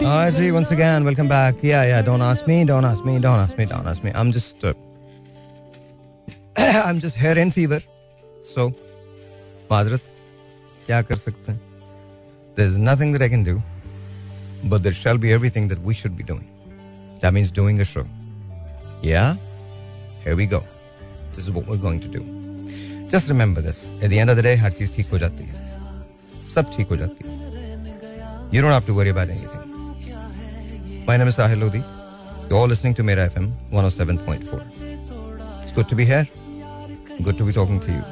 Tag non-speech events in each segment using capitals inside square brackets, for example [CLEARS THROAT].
Alright, G, once again, welcome back. Yeah, yeah, don't ask me, don't ask me, don't ask me, don't ask me. I'm just, uh, I'm [COUGHS] just hair in fever. So, माजरत क्या कर सकते हैं There's nothing that I can do, but there shall be everything that we should be doing. That means doing a show. Yeah? Here we go. This is what we're going to do. Just remember this. At the end of the day, हर चीज ठीक हो जाती है सब ठीक हो जाती है You don't have to worry about anything. My name is Sahil Lodi. You're all listening to Mera FM 107.4. It's good to be here. Good to be talking to you.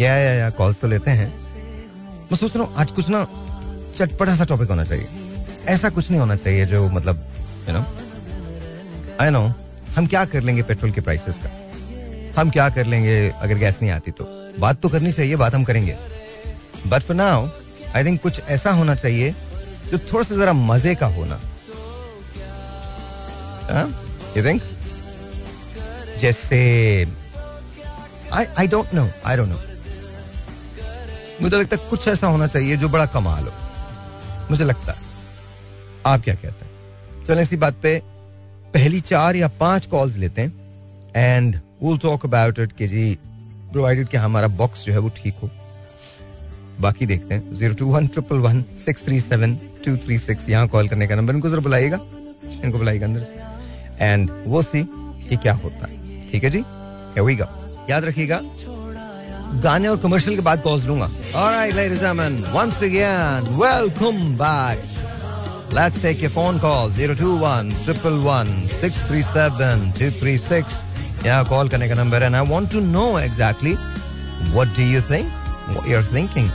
या या या कॉल्स तो लेते हैं मैं सोच रहा हूँ, आज कुछ ना चटपटा सा टॉपिक होना चाहिए ऐसा कुछ नहीं होना चाहिए जो मतलब यू नो आई नो हम क्या कर लेंगे पेट्रोल के प्राइसेस का हम क्या कर लेंगे अगर गैस नहीं आती तो बात तो करनी चाहिए, बात हम करेंगे but for now I think कुछ ऐसा होना चाहिए जो थोड़ा सा जरा मज़े का होना यू थिंक जैसे I I don't know I don't know मुझे लगता है कुछ ऐसा होना चाहिए जो बड़ा कमाल हो। मुझे लगता है। आप क्या कहते हैं? चलें इसी बात पे। पहली चार या पाँच कॉल्स लेते हैं। And we'll talk about it कि जी प्रोवाइडेड कि हमारा बॉक्स जो है वो ठीक हो। बाकी देखते हैं। Zero two one triple one six three seven two three six यहाँ कॉल करने का नंबर इनको जरा बुलाइएगा। इनको बुलाइएगा अंदर एंड वो सी कि क्या होता है। ठीक है जी? Here we go. याद रखिएगा, गाने और कमर्शियल के बाद कॉल लूँगा। कॉल करने का नंबर है want to know exactly what do you think you are thinking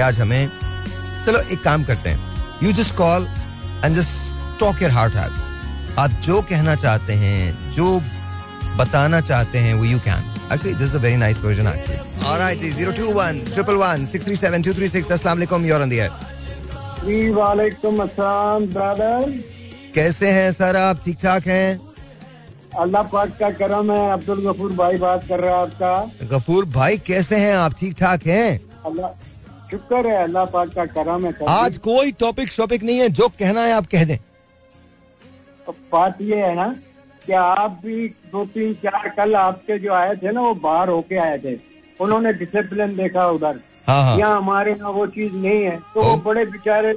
आज हमें, चलो एक काम करते हैं। You just call and just talk your heart hath आप जो कहना चाहते हैं जो बताना चाहते हैं वो you can Actually, this is a very nice version. Actually. All right, zero two one triple one six three seven two three six. Assalamu alaikum. You're on the air. वालेकुम अस्सलाम ब्रदर कैसे हैं सर आप ठीक ठाक हैं अल्लाह पाक का करम है अब्दुल गफूर भाई बात कर रहा है आपका गफूर भाई कैसे हैं आप ठीक ठाक हैं अल्लाह शुक्र है अल्लाह पाक का करम है आज कोई टॉपिक शॉपिक नहीं है जो कहना है आप कह दें बात ये है ना कि आप भी दो तीन चार कल आपके जो आए थे ना वो बाहर होके आए थे। उन्होंने डिसिप्लिन देखा उधर। हाँ हाँ। यहाँ हमारे यहाँ वो चीज़ नहीं है। तो वो बड़े बेचारे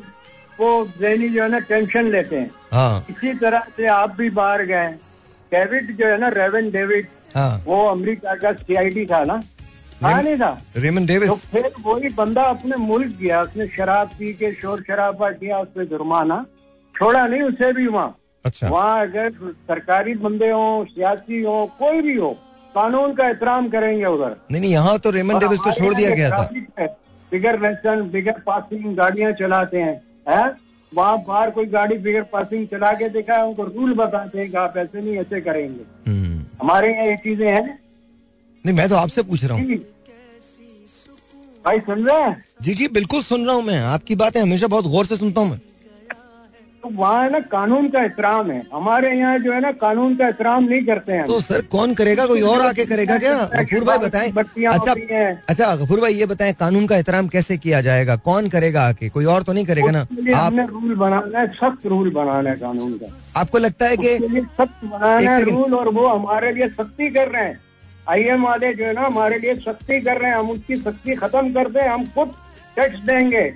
वो जहनी जो है ना टेंशन लेते हैं। हाँ। इसी तरह से आप भी बाहर गए डेविड जो है ना रेवन डेविड वो अमेरिका का सीआईडी था ना। नहीं था? रेमन तो फिर वही बंदा अपने मुल्क गया उसने शराब पी के शोर शराबा किया उस पर जुर्माना छोड़ा नहीं उसे भी वहाँ। अच्छा। वहाँ अगर सरकारी बंदे हो सियासी हो कोई भी हो कानून का एहतराम करेंगे उधर। नहीं नहीं यहाँ तो रेमन डेविस को छोड़ दिया गया था। बिगर लाइसेंस बिगर पासिंग गाड़ियाँ चलाते हैं है? वहाँ बाहर कोई गाड़ी बिगर पासिंग चला के देखा है उनको रूल बताते हैं कि आप ऐसे नहीं ऐसे करेंगे। हम्म, हमारे यहाँ ये चीज़ें हैं। नहीं मैं तो आपसे पूछ रहा हूँ। भाई सुन रहे हैं? जी जी बिल्कुल सुन रहा हूँ मैं। आपकी बातें हमेशा बहुत गौर से सुनता हूँ मैं। तो वहाँ है ना कानून का एहतराम है। हमारे यहाँ जो है ना कानून का एहतराम नहीं करते हैं तो सर कौन करेगा? कोई और आके करेगा क्या? गफूर भाई बताएँ। अच्छा अच्छा गफूर भाई ये बताएँ कानून का एहतराम कैसे किया जाएगा? कौन करेगा आके? कोई और तो नहीं करेगा ना? उसके लिए आप रूल बनाना है सख्त रूल बनाना है कानून का। आपको लगता है की सख्त बनाना है रूल और वो हमारे लिए सख्ती कर रहे हैं। आई एम वाले जो है ना हमारे लिए सख्ती कर रहे हैं। हम उसकी सख्ती खत्म कर दें हम खुद टैक्स देंगे।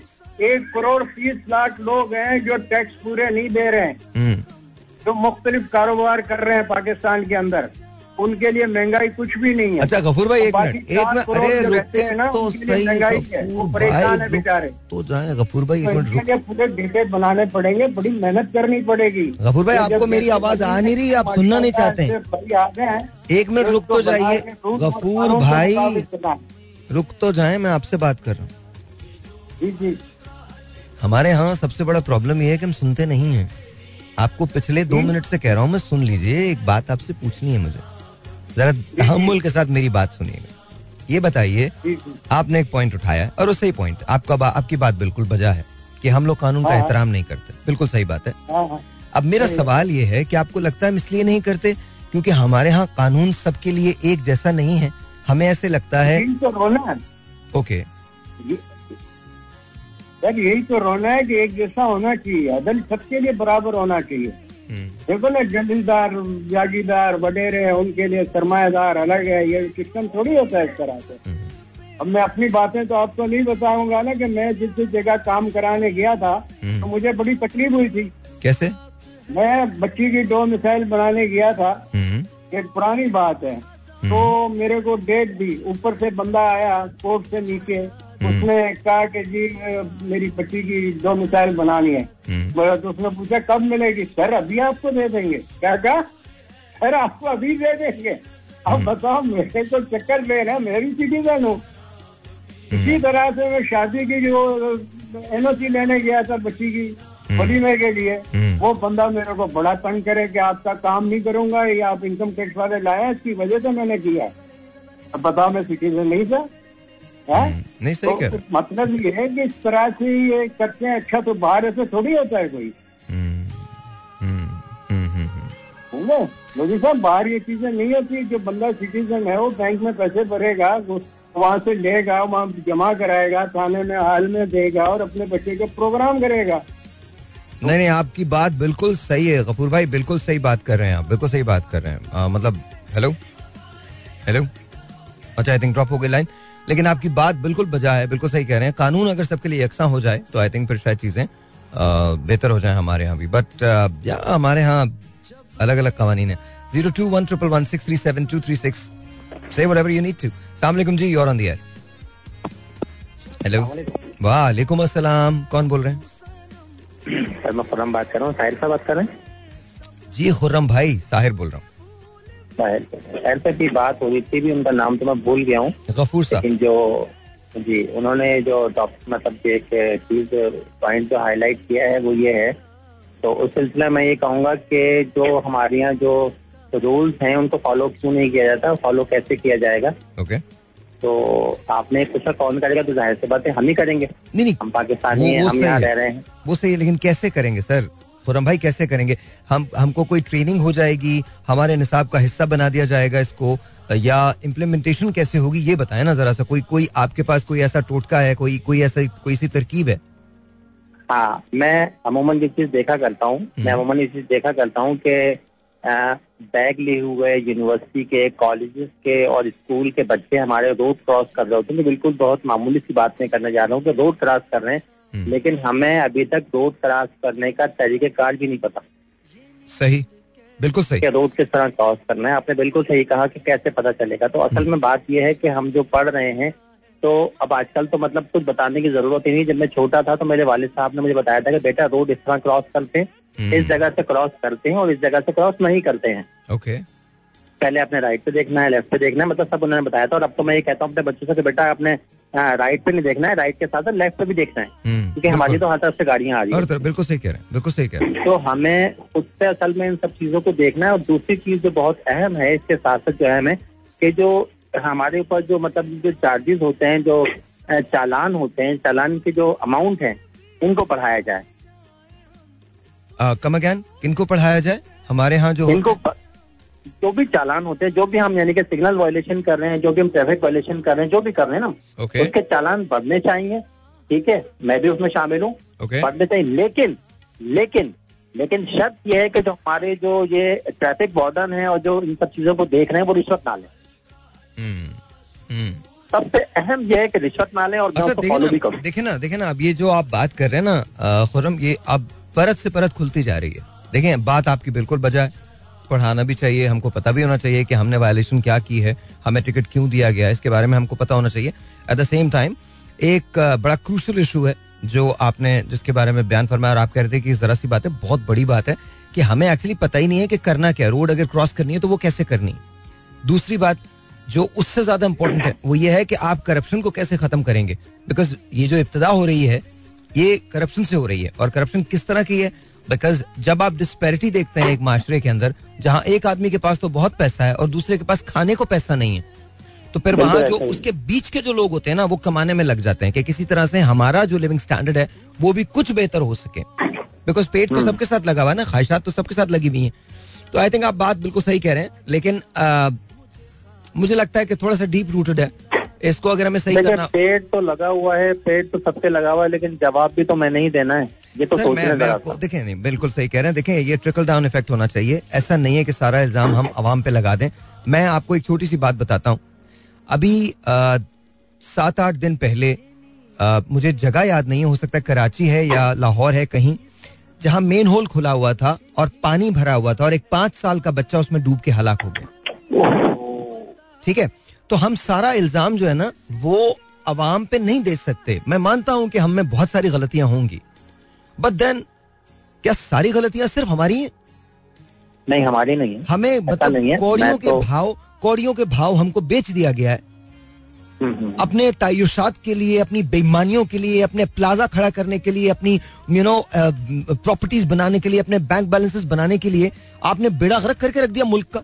एक करोड़ तीस लाख लोग हैं जो टैक्स पूरे नहीं दे रहे हैं। हम्म, जो मुख्तलिफ़ कारोबार कर रहे हैं पाकिस्तान के अंदर। उनके लिए महँगाई कुछ भी नहीं है। अच्छा गफूर भाई एक मिनट एक मिनट अरे रुकते हैं ना, तो सही महँगाई है, वो परेशान है बेचारे। रुक तो जाए गफूर भाई एक तो मिनट रुक। पूरे डेटे बनाने पड़ेंगे बड़ी मेहनत करनी पड़ेगी। गफूर भाई तो आपको मेरी आवाज़ आ नहीं रही आप तो सुनना नहीं चाहते हैं। एक मिनट रुक तो उसको बना जाइए गफूर भाई रुक तो जाए मैं आपसे बात कर रहा हूँ। जी जी। हमारे यहाँ सबसे बड़ा प्रॉब्लम ये है कि हम सुनते नहीं हैं। आपको पिछले दो मिनट से कह रहा हूँ मैं सुन लीजिए एक बात आपसे पूछनी है मुझे। जरा तहमुल के साथ मेरी बात सुनिएगा ये बताइए आपने एक पॉइंट उठाया और वो सही पॉइंट आपका बा, आपकी बात बिल्कुल बजा है कि हम लोग कानून का हाँ। एहतराम नहीं करते। बिल्कुल सही बात है। हाँ हाँ। अब मेरा सवाल ये है कि आपको लगता है हम इसलिए नहीं करते क्योंकि हमारे यहाँ कानून सबके लिए एक जैसा नहीं है? हमें ऐसे लगता है ओके सर यही तो रोना है कि एक जैसा होना चाहिए। अदल सबके लिए बराबर होना चाहिए। हम्म, देखो ना जमींदार जागीदार वडेरे हैं उनके लिए सरमायादार अलग है ये सिस्टम थोड़ी होता है इस तरह से। हम्म, अब मैं अपनी बातें तो आपको नहीं बताऊँगा ना कि मैं जिस जिस जगह काम कराने गया था हम्म। तो मुझे बड़ी तकलीफ़ हुई थी। कैसे? मैं बच्ची की दो मिसाइल बनाने गया था। एक पुरानी बात है। तो मेरे को डेट दी ऊपर से बंदा आया कोर्ट से नीचे। उसने कहा कि जी मेरी बच्ची की दो मिसाइल बनानी है। हम्म, बोला तो उसने पूछा कब मिलेगी? सर अभी आपको दे देंगे। क्या कहा सर आपको अभी दे देंगे। अब बताओ मेरे को चक्कर ले रहे हैं मैं भी सिटीजन हूँ। इसी तरह से मैं शादी की जो एनओसी लेने गया था बच्ची की वलीमे के लिए हम्म। वो बंदा मेरे को बड़ा तंग करे कि आपका काम नहीं करूँगा या आप इनकम टैक्स वाले लाए इसकी वजह से मैंने किया अब बताओ मैं सिटीजन नहीं था? हम्म, नहीं सही तो रहे मतलब ये है कि इस तरह से ये करते हैं अच्छा तो बाहर ऐसे थोड़ी होता है कोई? हम्म, हम्म, हम्म, हम्म, हम्म, मोदी साहब बाहर ये चीज़ें नहीं होती जो बंदा सिटीजन है वो बैंक में पैसे भरेगा वो वहाँ से लेगा वहाँ जमा कराएगा थाने में हाल में देगा और अपने बच्चे के प्रोग्राम करेगा। नहीं नहीं आपकी बात बिल्कुल सही है गफूर भाई बिल्कुल सही बात कर रहे हैं आप बिल्कुल सही बात कर रहे हैं। आ, मतलब हेलो हेलो अच्छा आई थिंक ड्रॉप हो गई लाइन लेकिन आपकी बात बिल्कुल बजा है बिल्कुल सही कह रहे हैं। कानून अगर सबके लिए यकसा हो जाए तो आई थिंक फिर शायद चीज़ें बेहतर हो जाए हमारे यहाँ भी। बट या हमारे यहाँ अलग अलग कवानीन है। Zero two one triple one six three seven two three six से whatever you need to सलामकुम जी you're on the air hello वालेकुम अस्सलाम कौन बोल रहे हैं? सर मैं बात कर रहा हूँ। साहिल साहब बात कर रहे हैं? जी खुर्रम भाई साहिर बोल रहा हूँ। साहिल की बात हो रही थी भी उनका नाम तो मैं भूल गया हूँ। लेकिन जो जी उन्होंने जो टॉप मतलब एक चीज़ पॉइंट जो हाईलाइट किया है वो ये है। तो उस सिलसिले में ये कहूँगा कि जो हमारे यहाँ जो रूल्स हैं उनको फॉलो क्यों नहीं किया जाता? फॉलो कैसे किया जाएगा? ओके। तो आपने पूछा कौन करेगा तो ज़ाहिर सी बात है हम ही करेंगे। नहीं नहीं। हम पाकिस्तानी हैं हम यहाँ रह रहे हैं। वो सही है लेकिन कैसे करेंगे सर? खुरम भाई कैसे करेंगे? हम हमको कोई ट्रेनिंग हो जाएगी हमारे निसाब का हिस्सा बना दिया जाएगा इसको या इम्प्लीमेंटेशन कैसे होगी ये बताएँ ना जरा सा। कोई कोई आपके पास कोई ऐसा टोटका है कोई कोई ऐसा कोई सी तरकीब है? हाँ मैं अमूमन ये चीज़ देखा करता हूँ मैं अमूमन ये चीज़ देखा करता हूँ कि बैग लिए हुए यूनिवर्सिटी के कॉलेजेस के और स्कूल के बच्चे हमारे रोड क्रॉस कर रहे होते हैं। तो बिल्कुल बहुत मामूली सी बात नहीं करने जा रहा हूँ कि रोड क्रॉस कर रहे हैं। लेकिन हमें अभी तक रोड क्रॉस करने का तरीके तरीकेकार भी नहीं पता। सही। बिल्कुल सही। रोड किस तरह क्रॉस करना है। आपने बिल्कुल सही कहा कि कैसे पता चलेगा। तो असल में बात यह है कि हम जो पढ़ रहे हैं तो अब आजकल तो मतलब कुछ बताने की ज़रूरत ही नहीं। जब मैं छोटा था तो मेरे वालिद साहब ने मुझे बताया था कि बेटा रोड इस तरह क्रॉस करते हैं इस जगह से क्रॉस करते हैं और इस जगह से क्रॉस नहीं करते हैं। ओके। पहले अपने राइट पे देखना है लेफ़्ट पे देखना है मतलब सब उन्होंने बताया था। और अब तो मैं ये कहता हूँ अपने बच्चों से बेटा बेटा राइट पे नहीं देखना है राइट के साथ साथ लेफ़्ट पे भी देखना है। क्योंकि हमारी तो हर तरफ़ से गाड़ियाँ आ रही है। बिल्कुल सही कह रहे हैं बिल्कुल सही कह रहे हैं। तो हमें उससे असल में इन सब चीज़ों को देखना है। और दूसरी चीज़ जो बहुत अहम है इसके साथ साथ जो अहम है कि जो हमारे ऊपर जो मतलब जो चार्जेस होते हैं जो चालान होते हैं चालान के जो अमाउंट है उनको पढ़ाया जाए। कम अगैन किनको पढ़ाया जाए? हमारे यहाँ जो इनको जो भी चालान होते हैं जो भी हम यानी कि सिग्नल वायलेशन कर रहे हैं जो भी हम ट्रैफ़िक वायलेशन कर रहे हैं जो भी कर रहे हैं ना ओके उसके चालान बढ़ने चाहिए ठीक है? मैं भी उसमें शामिल हूँ। ओके बढ़ने चाहिए। लेकिन लेकिन लेकिन शर्त यह है कि जो हमारे जो ये ट्रैफ़िक वार्डन है और जो इन सब चीज़ों को देख रहे हैं वो रिश्वत ना लें हम्म हम्म। सबसे अहम यह है कि रिश्वत ना लें और अच्छा फॉलो भी करूँ। देखे ना देखे ना अब ये जो आप बात कर रहे हैं ना खुरम ये अब परत से परत खुलती जा रही है। देखें बात आपकी बिल्कुल बजा है पढ़ाना भी चाहिए, हमको पता भी होना चाहिए कि हमने वायलेशन क्या की है, हमें टिकट क्यों दिया गया इसके बारे में हमको पता होना चाहिए। एट द सेम टाइम एक बड़ा क्रूशल इशू है जो आपने, जिसके बारे में बयान फरमाया और आप कह रहे थे कि जरा सी बात है, बहुत बड़ी बात है कि हमें एक्चुअली पता ही नहीं है कि करना क्या रोड अगर क्रॉस करनी है तो वो कैसे करनी दूसरी बात जो उससे ज़्यादा इंपॉर्टेंट है, वो ये है कि आप करप्शन को कैसे खत्म करेंगे? बिकॉज़ ये जो इब्तदा हो रही है, ये करप्शन से हो रही है और करप्शन किस तरह की है? बिकॉज़ जब आप डिस्पैरिटी देखते हैं एक माशरे के अंदर जहाँ एक आदमी के पास तो बहुत पैसा है और दूसरे के पास खाने को पैसा नहीं है तो फिर वहाँ जो उसके बीच के जो लोग होते हैं ना वो कमाने में लग जाते हैं कि किसी तरह से हमारा जो लिविंग स्टैंडर्ड है वो भी कुछ बेहतर हो सके। बिकॉज़ पेट तो सबके साथ लगा हुआ है ना ख्वाहिशात तो सबके साथ लगी हुई है। तो आई थिंक आप बात बिल्कुल सही कह रहे हैं लेकिन आ, मुझे लगता है कि थोड़ा सा डीप रूटेड है। इसको अगर हमें सही करना पेड़ तो लगा हुआ है पेट तो सबसे लगा हुआ है लेकिन जवाब भी तो मैंने ही देना है। ये तो सर, सोचने मैं, मैं आपको देखें नहीं बिल्कुल सही कह रहे हैं। देखें ये ट्रिकल डाउन इफ़ेक्ट होना चाहिए। ऐसा नहीं है कि सारा इल्ज़ाम हम आवाम पे लगा दें। मैं आपको एक छोटी सी बात बताता हूँ। अभी सात आठ दिन पहले अ, मुझे जगह याद नहीं हो सकता कराची है या लाहौर है कहीं जहाँ मेन होल खुला हुआ था और पानी भरा हुआ था और एक पाँच साल का बच्चा उसमें डूब के हलाक हो गया। ठीक है? तो हम सारा इल्ज़ाम जो है ना वो अवाम पे नहीं दे सकते। मैं मानता हूँ कि हम में बहुत सारी गलतियाँ होंगी। बट देन क्या सारी गलतियाँ सिर्फ़ हमारी हैं? नहीं हमारी नहीं है। हमें मतलब नहीं है, कौड़ियों के तो- भाव कौड़ियों के भाव हमको बेच दिया गया है। हम्म, हम्म। अपने तायुशात के लिए अपनी बेईमानियों के लिए अपने प्लाजा खड़ा करने के लिए अपनी यू नो प्रॉपर्टीज़ बनाने के लिए अपने बैंक बैलेंसेस बनाने के लिए आपने बेड़ा गर्क करके रख दिया मुल्क का।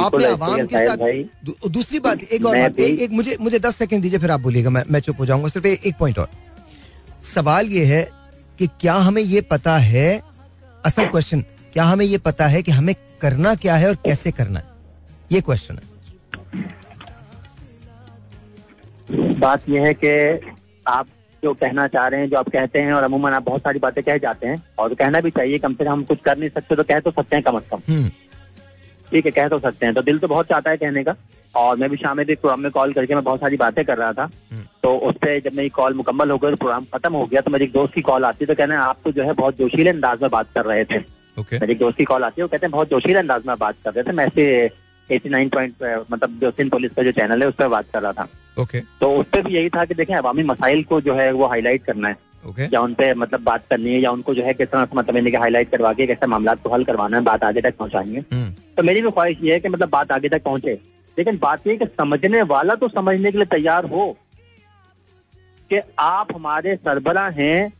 आपने आवाम के साथ दू- दूसरी बात एक और बात एक, मुझे मुझे दस सेकंड दीजिए फिर आप बोलिएगा। मैं मैं चुप हो जाऊँगा। सिर्फ़ एक पॉइंट और। सवाल ये है कि क्या हमें ये पता है असल क्वेश्चन क्या हमें ये पता है कि हमें करना क्या है और कैसे करना है? ये क्वेश्चन है। बात यह है कि आप जो कहना चाह रहे हैं जो आप कहते हैं और अमूमन आप बहुत सारी बातें कह जाते हैं और कहना भी चाहिए कम से कम हम कुछ कर नहीं सकते तो कह तो सकते हैं कम अज कम। हम्म। ठीक है कह तो सकते हैं तो दिल तो बहुत चाहता है कहने का। और मैं भी शाम में भी प्रोग्राम में कॉल करके मैं बहुत सारी बातें कर रहा था। हम्म। तो उस पर जब मेरी कॉल मुकम्मल हो गई प्रोग्राम खत्म हो गया तो मेरी एक दोस्त की कॉल आती तो कहना आप तो जो है बहुत जोशीले अंदाज में बात कर रहे थे। ओके मेरी एक दोस्त की कॉल आती है वो कहते हैं बहुत जोशीले अंदाज में बात कर रहे थे। मैं ऐसे एटी नाइन पॉइंट मतलब जो सिंध पुलिस का जो चैनल है उस पर बात कर रहा था। ओके तो उस पर भी यही था कि देखें अवामी मसाइल को जो है वो हाईलाइट करना है। ओके या उन पे मतलब बात करनी है या उनको जो है किस तरह से मतलब इन्हें हाईलाइट करवा के कैसे मामला को हल करवाना है बात आगे तक पहुंचानी है। हम्म। तो मेरी भी ख्वाहिश ये है कि मतलब बात आगे तक पहुँचे। लेकिन बात यह कि समझने वाला तो समझने के लिए तैयार हो कि आप हमारे सरबरा हैं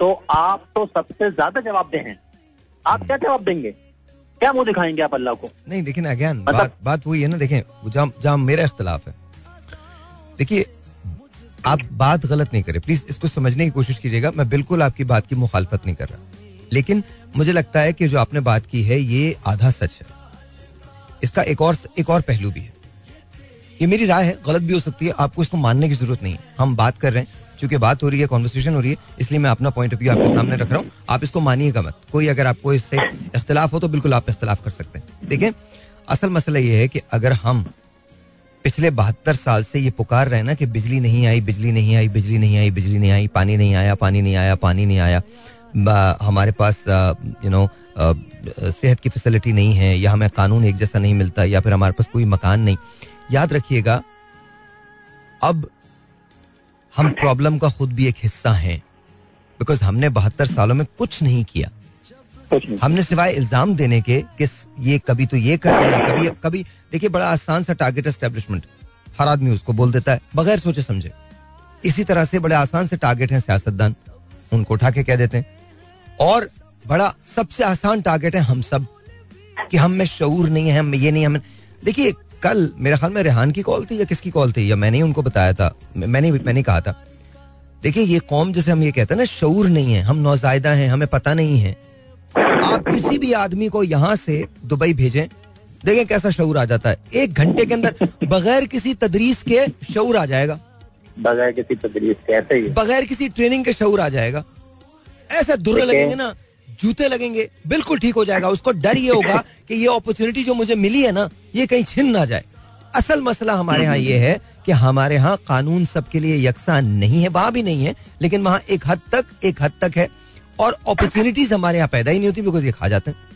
तो आप तो सबसे ज़्यादा जवाबदेह हैं। आप क्या जवाब देंगे? क्या मुँह दिखाएँगे आप अल्लाह को? नहीं देखिए ना अज्ञान मतलब- बात बात वही है ना देखें जहाँ जहाँ मेरा इख्तलाफ है। देखिए आप बात गलत नहीं करें। प्लीज़ इसको समझने की कोशिश कीजिएगा। मैं बिल्कुल आपकी बात की मुखालफत नहीं कर रहा। लेकिन मुझे लगता है कि जो आपने बात की है ये आधा सच है। इसका एक और एक और पहलू भी है। ये मेरी राय है, गलत भी हो सकती है, आपको इसको मानने की ज़रूरत नहीं है। हम बात कर रहे हैं, चूँकि बात हो रही है कॉन्वर्सेशन हो रही है, इसलिए मैं अपना पॉइंट ऑफ़ व्यू आपके सामने रख रहा हूँ। आप इसको मानिएगा मत। कोई अगर आपको इससे इख्तलाफ हो तो बिल्कुल आप इख्तलाफ कर सकते हैं। देखें असल मसला ये है कि अगर हम पिछले बहत्तर साल से ये पुकार रहे ना कि बिजली नहीं आई, बिजली नहीं आई, बिजली नहीं आई, बिजली नहीं आई, पानी नहीं आया, पानी नहीं आया, पानी नहीं आया हमारे पास यू नो सेहत की फैसिलिटी नहीं है, या हमें कानून एक जैसा नहीं मिलता, या फिर हमारे पास कोई मकान नहीं याद रखिएगा अब हम प्रॉब्लम का खुद भी एक हिस्सा हैं बिकॉज़ हमने बहत्तर सालों में कुछ नहीं किया। हमने सिवाय इल्ज़ाम देने के कि ये कभी तो ये कर रहे हैं कभी कभी देखिए बड़ा आसान सा टारगेट एस्टेब्लिशमेंट हर आदमी उसको बोल देता है बगैर सोचे समझे। इसी तरह से बड़े आसान से टारगेट है सियासतदान उनको उठा के कह देते हैं। और बड़ा सबसे आसान टारगेट है हम सब कि हम में शऊर नहीं है हम ये नहीं हम देखिए कल मेरे ख्याल में रेहान की कॉल थी या किसकी कॉल थी? या मैंने ही उनको बताया था? मैंने मैंने कहा था। देखिए ये कौम जैसे हम ये कहते हैं ना शऊर नहीं है। हम नौजायदा हैं हमें पता नहीं है। आप किसी भी आदमी को यहाँ से दुबई भेजें। देखें कैसा शऊर आ जाता है। एक घंटे के अंदर बगैर किसी तदरीस के शऊर आ जाएगा। बगैर किसी तदरीस के ऐसे ही बगैर किसी ट्रेनिंग के शऊर आ जाएगा। ऐसा दुर्रे। लगेंगे ना जूते लगेंगे बिल्कुल ठीक हो जाएगा। उसको डर ये होगा [LAUGHS] कि ये अपॉर्चुनिटी जो मुझे मिली है ना ये कहीं छिन ना जाए। असल मसला हमारे यहाँ ये है कि हमारे यहाँ कानून सबके लिए यकसा नहीं है वहाँ भी नहीं है लेकिन वहाँ एक हद तक एक हद तक है। और अपॉर्चुनिटीज़ हमारे यहाँ पैदा ही नहीं होती बिकॉज़ ये खा जाते हैं।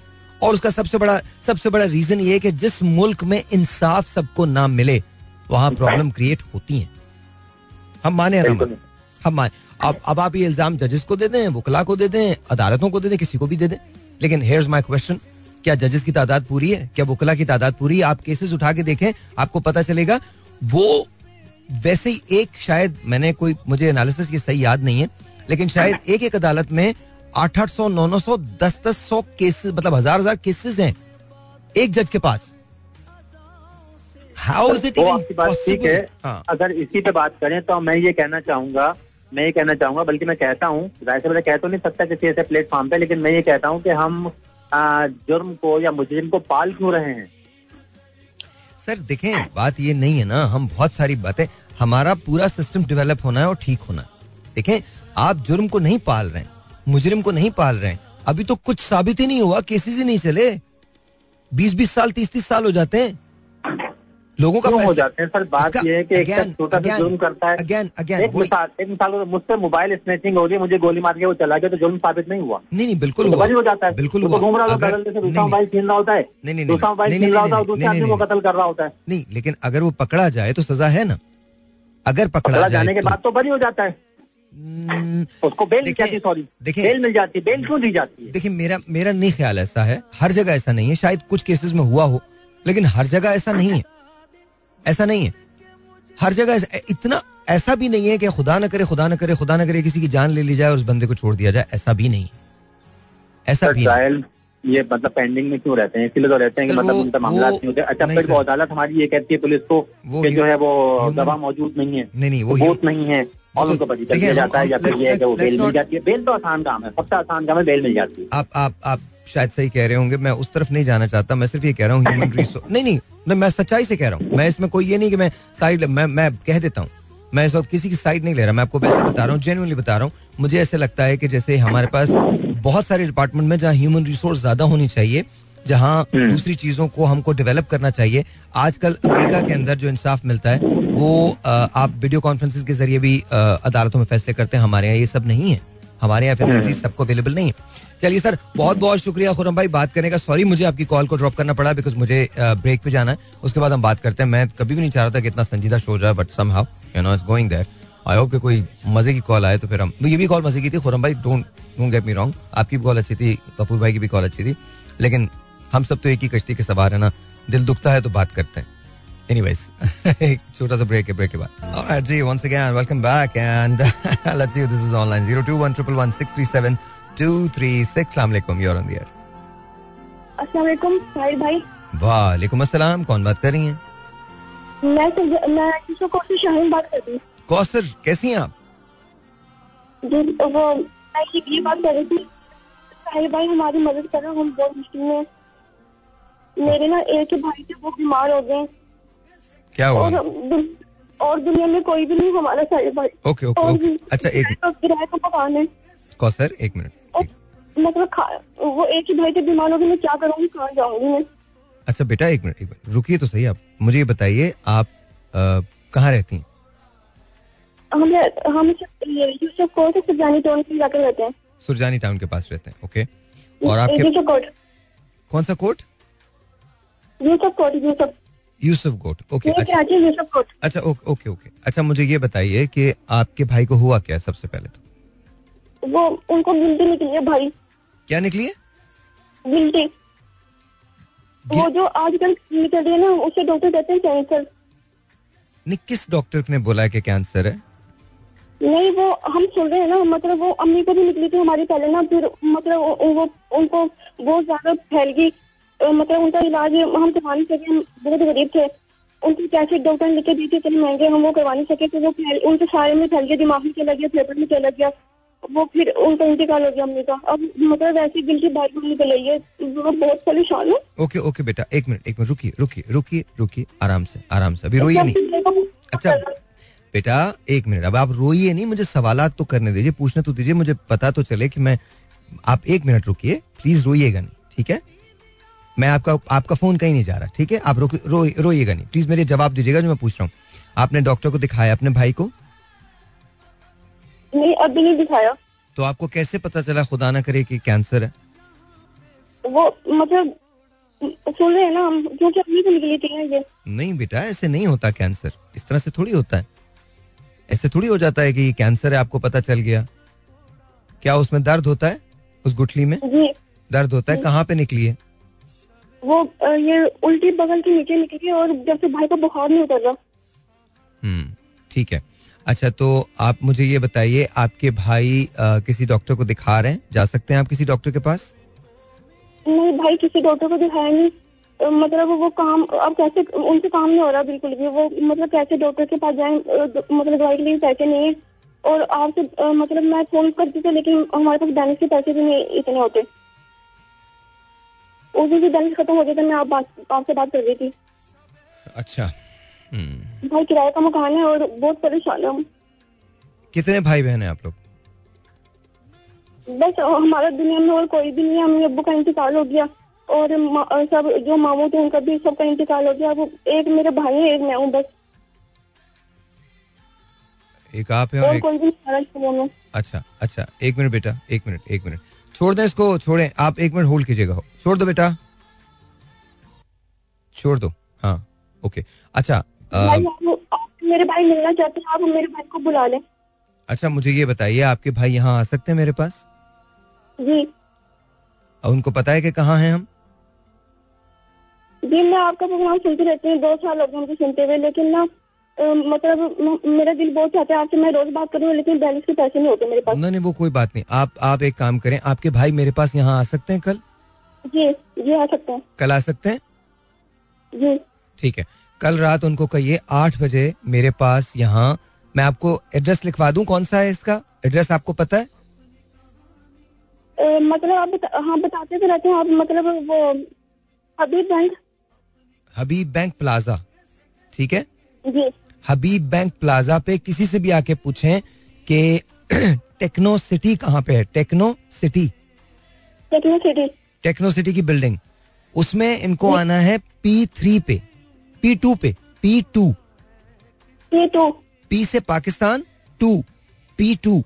और उसका सबसे बड़ा सबसे बड़ा रीजन ये है कि जिस मुल्क में इंसाफ सबको ना मिले वहाँ प्रॉब्लम क्रिएट होती है। हम माने बिल्कुल। माने? हम मान। अब अब आप ये इल्ज़ाम जजेस को दे दें वकला को दे दें अदालतों को दे दें किसी को भी दे दें। लेकिन हेयर्स माय क्वेश्चन क्या जजेस की तादाद पूरी है? क्या वकला की तादाद पूरी है? आप केसेस उठा के देखें आपको पता चलेगा वो वैसे ही एक शायद मैंने कोई मुझे एनालिसिस की सही याद नहीं है लेकिन शायद [LAUGHS] एक एक अदालत में आठ आठ सौ नौ नौ सौ दस दस सौ केसेस मतलब हज़ार हज़ार केसेस हैं एक जज के पास। हाउ इज़ इट पॉसिबल अगर इसी पे बात करें तो मैं ये कहना चाहूँगा मैं ये कहना चाहूँगा, बल्कि मैं कहता हूँ, ज़ाहिर मैं कह तो नहीं सकता किसी ऐसे प्लेटफॉर्म पे, लेकिन मैं ये कहता हूँ कि हम जुर्म को या मुजरिम को पाल क्यों रहे हैं? सर, देखें, बात ये नहीं है ना, हम बहुत सारी बातें, हमारा पूरा सिस्टम डेवलप होना है और ठीक होना है। देखें, आप जुर्म को नहीं पाल रहे मुजरिम को नहीं पाल रहे अभी तो कुछ साबित ही नहीं हुआ, केसेस ही नहीं चले। बीस बीस साल तीस तीस साल हो जाते हैं। लोगों का हो जाते हैं? सर बात ये है कि एक again, छोटा सा जुर्म करता है। again, again, एक मिसाल एक मिसाल मुझसे मोबाइल स्नेचिंग हो रही है मुझे गोली मार के वो चला गया तो जुर्म साबित नहीं हुआ। नहीं नहीं बिल्कुल तो हुआ। हो जाता है। बिल्कुल तो हुआ। घूम रहा होता है दूसरा मोबाइल छीन रहा होता है। नहीं, नहीं, दूसरा मोबाइल छीन रहा होता है दूसरे आदमी को कत्ल कर रहा होता है। नहीं लेकिन अगर वो पकड़ा जाए तो सजा है ना। अगर पकड़ा जाने के तो- बाद तो बरी हो जाता है। हम्म, उसको बेल मिल जाती सॉरी देखिए- बेल मिल जाती है बेल क्यों दी जाती है? देखिए मेरा मेरा नहीं ख्याल ऐसा है। हर जगह ऐसा नहीं है। शायद कुछ केसेस में हुआ हो लेकिन हर जगह ऐसा नहीं है। ऐसा नहीं है। हर जगह इतना ऐसा भी नहीं है कि खुदा न करे खुदा न करे खुदा न करे किसी की जान ले ली जाए और उस बंदे को छोड़ दिया जाए। ऐसा भी नहीं ऐसा भी नहीं ये मतलब पेंडिंग में क्यों रहते हैं? इसलिए तो रहते हैं कि मतलब उनका मामला नहीं होते अच्छा फिर वो अदालत हमारी ये कहती है पुलिस को कि जो है वो गवाह मौजूद नहीं है। नहीं नहीं वो सबूत नहीं है। और उनको बरी कर दिया जाता है या फिर ये है कि वो बेल मिल जाती है। बेल तो आसान काम है सबसे आसान काम है बेल मिल जाती है। आप आप आप शायद सही कह रहे होंगे मैं उस तरफ़ नहीं जाना चाहता मैं सिर्फ़ ये कह रहा हूँ ह्यूमन रिसोर्स [COUGHS] नहीं नहीं नहीं, मैं सच्चाई से कह रहा हूँ। मैं इसमें कोई ये नहीं कि मैं साइड मैं मैं कह देता हूँ। मैं इस वक्त किसी की साइड नहीं ले रहा मैं आपको वैसे बता रहा हूँ जेन्युइनली बता रहा हूँ। मुझे ऐसे लगता है कि जैसे हमारे पास बहुत सारे डिपार्टमेंट में जहाँ ह्यूमन रिसोर्स ज़्यादा होनी चाहिए जहाँ दूसरी चीज़ों को हमको डेवलप करना चाहिए आजकल अमेरिका के अंदर जो इंसाफ मिलता है वो आप वीडियो कॉन्फ्रेंसिस के ज़रिए भी अदालतों में फैसले करते हैं हमारे यहाँ ये सब नहीं है। हमारे यहाँ फैसिलिटीज़ सबको अवेलेबल नहीं है। चलिए सर बहुत बहुत शुक्रिया खुरम भाई बात करने का। सॉरी मुझे आपकी कॉल को ड्रॉप करना पड़ा बिकॉज़ मुझे ब्रेक पे जाना है। उसके बाद हम बात करते हैं। मैं कभी भी नहीं चाह रहा था कि इतना संजीदा शो जाए but somehow you know it's going there I hope कि कोई मज़े की कॉल आए तो फिर हम ये भी कॉल मज़े की थी। खुरम भाई don't don't get me wrong आपकी भी कॉल अच्छी थी कपूर भाई की भी कॉल अच्छी थी। लेकिन हम सब तो एक ही कश्ती के सवार है ना। दिल दुखता है तो बात करते हैं। Anyways, [LAUGHS] एक छोटा सा ब्रेक है ब्रेक के बाद। Alright, ji once again welcome back and [LAUGHS] let's see this is online. 02111637236 अस्सलाम वालेकुम साहिर भाई वालेकुम अस्सलाम कौन बात कर रही हैं? मैं मैं किसी को शाहीन बात कर रही कौसर कैसी हैं आप? जी वो मैं ये बात कर रही थी। साहिर भाई हमारी मदद करो हम बहुत मुश्किल में मेरे ना एक भाई थे वो बीमार हो गए। क्या हुआ? और दुन- और दुनिया में कोई भी नहीं हमारा साहिर भाई। Okay okay okay. अच्छा एक तो किराए का मकान है कौसर एक मिनट। मतलब वो एक ही भाई थे बीमार हो गए मैं क्या करूँगी कहाँ जाऊँगी मैं? अच्छा बेटा एक मिनट एक मिनट रुकिए तो सही आप मुझे ये बताइए आप कहाँ रहती हैं? हम हम ये यूसुफ कोर्ट से टाउन रहते हैं। सुरजानी टाउन के पास रहते हैं ओके? और आपके कोर्ट। कौन सा court? Yusuf court Yusuf. Yusuf court okay अच्छा। कोर्ट। अच्छा ओके ओके ओके। अच्छा मुझे ये बताइए कि आपके भाई को हुआ क्या सबसे पहले तो? वो उनको गिल्टी निकली है भाई। क्या निकली है? गिल्टी वो जो आजकल निकल रही है ना उसे डॉक्टर कहते हैं कैंसर नहीं किस डॉक्टर ने बोला कि कैंसर है? नहीं वो हम सुन रहे हैं ना मतलब वो अम्मी को भी निकली थी हमारी पहले ना फिर मतलब वो उनको बहुत ज़्यादा फैल गई मतलब उनका इलाज हम करवा नहीं सके हम बहुत गरीब थे। उनकी कैसे डॉक्टर ने लिख के दी थी इतने महँगे हम वो करवा नहीं सके तो वो फैल उनके सारे में फैल गया दिमाग में चला गया फेफड़े में चला गया। वो फिर उनका इंतकाल हो गया अम्मी का अब मतलब वैसे दिल की बात निकल रही है। वो बहुत परेशान हूँ। ओके ओके बेटा एक मिनट एक मिनट रुकिए रुकिए रुकिए रुकिए आराम से आराम से। अभी रोइए नहीं। अच्छा बेटा एक मिनट अब आप रोइए नहीं मुझे सवाल तो करने दीजिए पूछने तो दीजिए मुझे पता तो चले कि मैं आप एक मिनट रुकिए प्लीज़ रोइएगा नहीं ठीक है? मैं आपका आपका फ़ोन कहीं नहीं जा रहा ठीक है? आप रोइएगा नहीं। प्लीज़ मेरे जवाब दीजिएगा जो मैं पूछ रहा हूँ। आपने डॉक्टर को दिखाया अपने भाई को? नहीं अभी नहीं दिखाया। तो आपको कैसे पता चला खुदा ना करे कि कैंसर है? वो मतलब सुन रहे हैं ना हम क्योंकि को निकली थी ये। नहीं बेटा ऐसे नहीं होता कैंसर इस तरह से थोड़ी होता है। ऐसे थोड़ी हो जाता है कि ये कैंसर है आपको पता चल गया। क्या उसमें दर्द होता है? उस गुठली में? जी। दर्द होता है? कहाँ पे निकली है? वो ये उल्टी बगल के नीचे निकली और जब से भाई को बुखार नहीं उतर रहा हम्म ठीक है। अच्छा तो आप मुझे ये बताइए आपके भाई अ, किसी डॉक्टर को दिखा रहे हैं? जा सकते हैं आप किसी डॉक्टर के पास? नहीं भाई किसी डॉक्टर को दिखाया नहीं। मतलब वो काम अब कैसे उनसे काम नहीं हो रहा बिल्कुल भी। वो मतलब कैसे डॉक्टर के पास जाए? मतलब दवाई के लिए पैसे नहीं है। और आपसे मतलब मैं फ़ोन करती थी लेकिन हमारे पास बैलेंस के पैसे भी नहीं इतने होते। उस दिन बैलेंस खत्म हो गया था मैं आप आपसे बात कर रही थी। अच्छा हम्म। भाई किराए का मकान है और बहुत परेशान है हम। कितने भाई बहन है आप लोग? बस हमारा दुनिया में और कोई भी नहीं है। अम्मी अब्बू का इंतकाल हो गया और सब जो मामू थे उनका भी सबका इंतकाल हो गया। अब एक मेरे भाई है एक मैं हूँ बस। एक आप है और और एक कोई भी नहीं अच्छा अच्छा एक मिनट बेटा एक मिनट एक मिनट। छोड़ दें इसको छोड़ें। आप एक मिनट होल्ड कीजिएगा। छोड़ दो बेटा। छोड़ दो। हाँ ओके अच्छा मेरे भाई मिलना चाहते हैं आप मेरे भाई को बुला लें। अच्छा मुझे ये बताइए आपके भाई यहाँ आ सकते हैं मेरे पास? जी। और उनको पता है कि कहाँ हैं हम? जी मैं आपका प्रोग्राम सुनती रहती हूँ दो साल हो गए मुझे सुनते हुए लेकिन ना मतलब मेरा दिल बहुत चाहता है आपसे मैं रोज बात करूँ लेकिन बैलेंस के पैसे नहीं होते मेरे पास। नहीं वो कोई बात नहीं। आप आप एक काम करें आपके भाई मेरे पास यहाँ आ सकते हैं कल? जी जी आ सकते हैं। कल आ सकते हैं? जी। ठीक है। कल रात उनको कहिए आठ बजे मेरे पास यहाँ। मैं आपको एड्रेस लिखवा दूँ? कौन सा है इसका? एड्रेस आपको पता है? मतलब आप बता, हाँ बताते तो रहते हैं। आप मतलब वो Habib Bank? Habib Bank Plaza. ठीक है? जी। हबीब बैंक प्लाजा पे किसी से भी आके पूछें कि [CLEARS THROAT] टेक्नो सिटी कहाँ पे है? Techno City. Techno City. Techno City की बिल्डिंग। उसमें इनको आना है पी थ्री पे। पी टू पे P two P two P से Pakistan two P two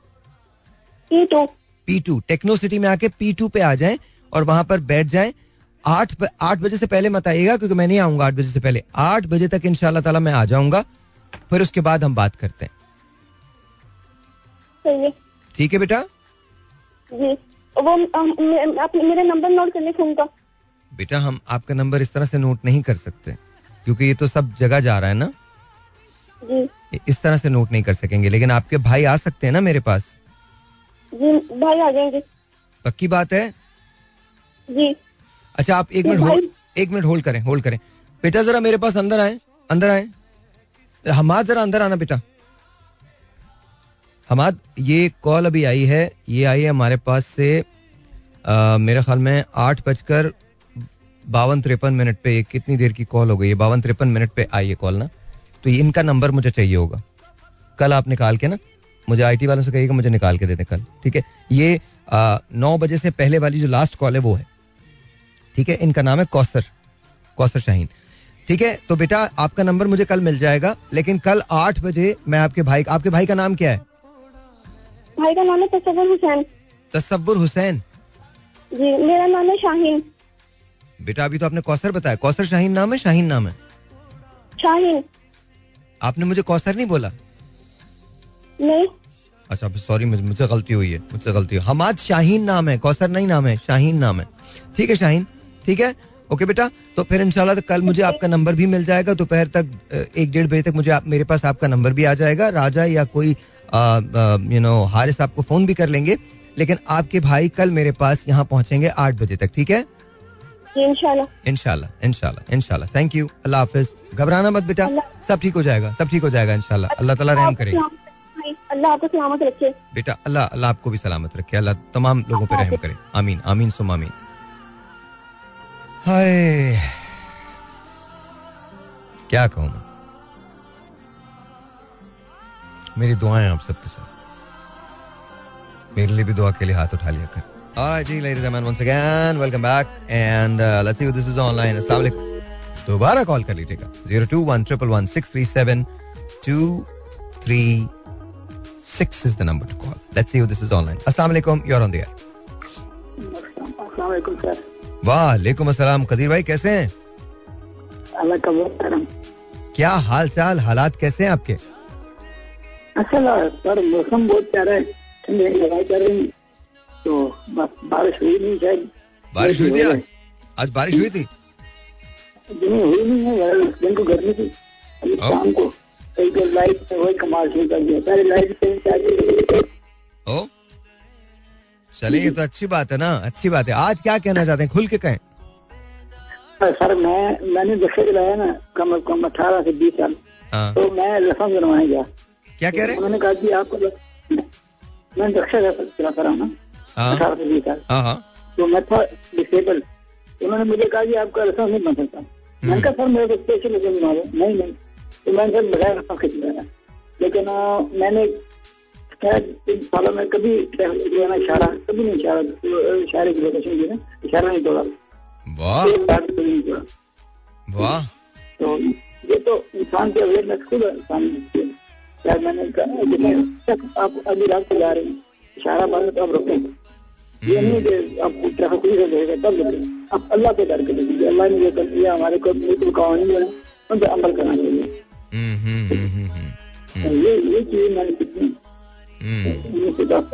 P two P two Techno City में आके पी टू पे आ जाएँ और वहाँ पर बैठ जाएँ। आठ आठ बजे से पहले मत आइएगा क्योंकि मैं नहीं आऊँगा आठ बजे से पहले। आठ बजे तक इनशाला ताला मैं आ जाऊँगा। फिर उसके बाद हम बात करते हैं। ठीक है बेटा? जी। वो अम, मे- आप मेरा नंबर नोट करने ले फ़ोन का बेटा हम आपका नंबर इस तरह से नोट नहीं कर सकते। क्योंकि ये तो सब जगह जा रहा है ना? जी। इस तरह से नोट नहीं कर सकेंगे लेकिन आपके भाई आ सकते हैं ना मेरे पास? जी भाई आ जाएँगे। पक्की बात है? जी। अच्छा आप एक मिनट होल्ड एक मिनट होल्ड करें होल्ड करें। बेटा जरा मेरे पास अंदर आए अंदर आए। हमाद जरा अंदर आना बेटा। हमाद ये कॉल अभी आई है ये आई है हमारे पास से आ, मेरे ख्याल में आठ बजकर बावन तिरपन मिनट पे ये कितनी देर की कॉल हो गई है? बावन तिरपन मिनट पे आई है कॉल ना? तो इनका नंबर मुझे चाहिए होगा। कल आप निकाल के ना मुझे आईटी वालों से कहिएगा मुझे निकाल के दे दें कल ठीक है? ये आ, नौ बजे से पहले वाली जो लास्ट कॉल है वो है। ठीक है? इनका नाम है कौसर कौसर शाहीन। ठीक है? तो बेटा आपका नंबर मुझे कल मिल जाएगा लेकिन कल आठ बजे मैं आपके भाई आपके भाई का नाम क्या है? भाई का नाम है तसवर हुसैन। तसव्वुर हुसैन। जी मेरा नाम है शाहीन। बेटा अभी तो आपने कौसर बताया। कौसर शाहीन नाम है शाहीन नाम है? शाहीन। आपने मुझे कौसर नहीं बोला? नहीं। अच्छा सॉरी मुझसे गलती हुई है मुझसे गलती हुई। हमाद शाहीन नाम है कौसर नहीं नाम है शाहीन नाम है। ठीक है शाहीन? ठीक है? ओके बेटा तो फिर इंशाल्लाह तो कल मुझे आपका नंबर भी मिल जाएगा। दोपहर तक एक डेढ़ बजे तक मुझे आप, मेरे पास आपका नंबर भी आ जाएगा। राजा या कोई यू नो हारिस आपको फ़ोन भी कर लेंगे। लेकिन आपके भाई कल मेरे पास यहाँ पहुँचेंगे आठ बजे तक ठीक है? इनशाला इनशाला इनशाला थैंक यू अल्लाह हाफिज। घबराना मत बेटा। सब ठीक हो जाएगा सब ठीक हो जाएगा इनशाला अल्लाह ताला रहम करे। अल्लाह आपको सलामत रखे। बेटा अल्लाह अल्लाह आपको भी सलामत रखे। अल्लाह तमाम लोगों पे रहम करे। आमीन आमीन सुम आमीन। हाय। क्या कहूँ मैं? मेरी दुआएँ आप सबके साथ। मेरे लिए भी दुआ के लिए हाथ उठा लिया कर। Alright, ji ladies and once again, welcome back and uh, let's see who this is online. वालेकुम दोबारा कॉल कर लीजिएगा। Zero two one triple one six three seven two three six is the number to call let's see this is online अस्सलाम वालेकुम you are on the air वालेकुम अस्सलाम कदीर भाई कैसे हैं? अल्लाह का बहुत करम। क्या हाल चाल हालात कैसे हैं आपके? असल सर मौसम बहुत प्यारा है। ठंडी हवाएँ चल रही हैं। तो बस बारिश हुई नहीं शायद बारिश हुई थी आज? आज बारिश हुई थी? दिन हुई नहीं है यार दिन को गर्मी थी। अभी शाम को कई बार लाइट से वही कमाल शुरू कर दिया सारी लाइट से ओ चलिए ये तो अच्छी बात है ना अच्छी बात है। आज क्या कहना चाहते हैं? खुल के कहें। सर मैं मैंने दक्षा दिलाया ना कम अज कम अठारह से बीस साल। हाँ। तो मैं रसम बनवाने गया। क्या कह रहे हैं? उन्होंने कहा कि आपको मैं दक्षा चलाता रहा हूँ ना। हाँ अठारह साल हाँ हाँ। तो मैं था डिसेबल उन्होंने मुझे कहा कि आपका रसम नहीं बन सकता। मैंने कहा सर मेरे को स्पेशल बना नहीं नहीं। तो मैंने सर बगैर रफा खिंच लिया लेकिन मैंने इन सालों में कभी ना इशारा कभी नहीं इशारा तो, इशारे की लोकेशन की ना इशारा नहीं तोड़ा। वाह। कभी नहीं तोड़ा। वाह। तो ये तो इंसान की अवेयरनेस खुद इंसान शायद मैंने कहा आप अभी रात को जा रहे हैं इशारा मारे तो आप रुकें। आपको ट्रैफ़िक रहेगा तब आप अल्लाह पे डर के देखिए अल्लाह ने ये कर दिया हमारे को बिल्कुल कानून है उन पर अमल करना हम्म, हम्म, हम्म, हम्म, हम्म, तो ये ये चीज़ मैंने सीखी। हम्म।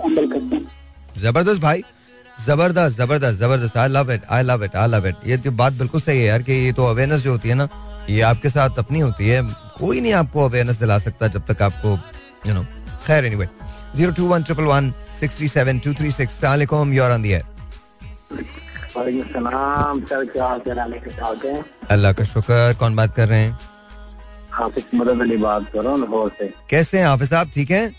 अमल करते हैं। ज़बरदस्त भाई ज़बरदस्त ज़बरदस्त ज़बरदस्त। I love it I love it I love it ये तो बात बिल्कुल सही है यार कि ये तो अवेयरनेस जो होती है ना ये आपके साथ अपनी होती है। कोई नहीं आपको अवेयरनेस दिला सकता जब तक आपको यू नो खैर anyway zero two one triple one अल्लाह का शुक्र कौन बात कर रहे हैं? हाफिज मदद अली बात कर रहा हूँ लाहौर से। कैसे हैं हाफिज साहब ठीक हैं?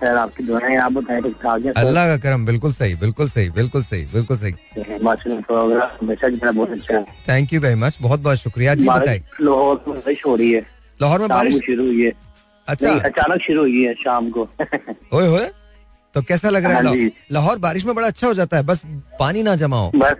सर आपकी दुआएँ आप बताएँ ठीक ठाक है? अल्लाह का करम बिल्कुल सही बिल्कुल सही बिल्कुल सही बिल्कुल सही। प्रोग्राम बहुत अच्छा है। थैंक यू वेरी मच बहुत बहुत शुक्रिया। जी बताइए लाहौर में बारिश हो रही है। लाहौर में बारिश? शुरू हुई है। अच्छा। अचानक शुरू हुई है शाम को। [LAUGHS] ओए होए। तो कैसा लग रहा है? हाँ लाहौर बारिश में बड़ा अच्छा हो जाता है बस पानी ना जमा हो बस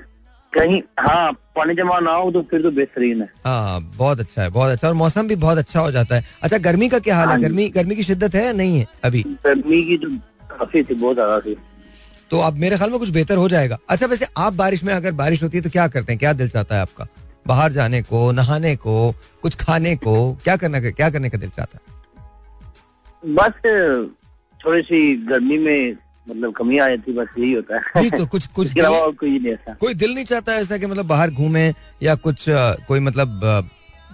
कहीं हाँ पानी जमा ना हो तो फिर तो बेहतरीन है। हाँ बहुत अच्छा है बहुत अच्छा और मौसम भी बहुत अच्छा हो जाता है। अच्छा गर्मी का क्या हाल है? हाँ गर्मी गर्मी की शिद्दत है या नहीं है अभी? गर्मी की तो काफ़ी थी बहुत ज़्यादा थी। तो अब मेरे ख्याल में कुछ बेहतर हो जाएगा। अच्छा वैसे आप बारिश में अगर बारिश होती है तो क्या करते हैं? क्या दिल चाहता है आपका? बाहर जाने को नहाने को कुछ खाने को क्या करना क्या करने का दिल चाहता है? बस थोड़ी सी गर्मी में मतलब कमी आ जाती बस यही होता है। तो कुछ कुछ [LAUGHS] दिल, कोई नहीं ऐसा। कोई दिल नहीं चाहता ऐसा कि मतलब बाहर घूमे या कुछ कोई मतलब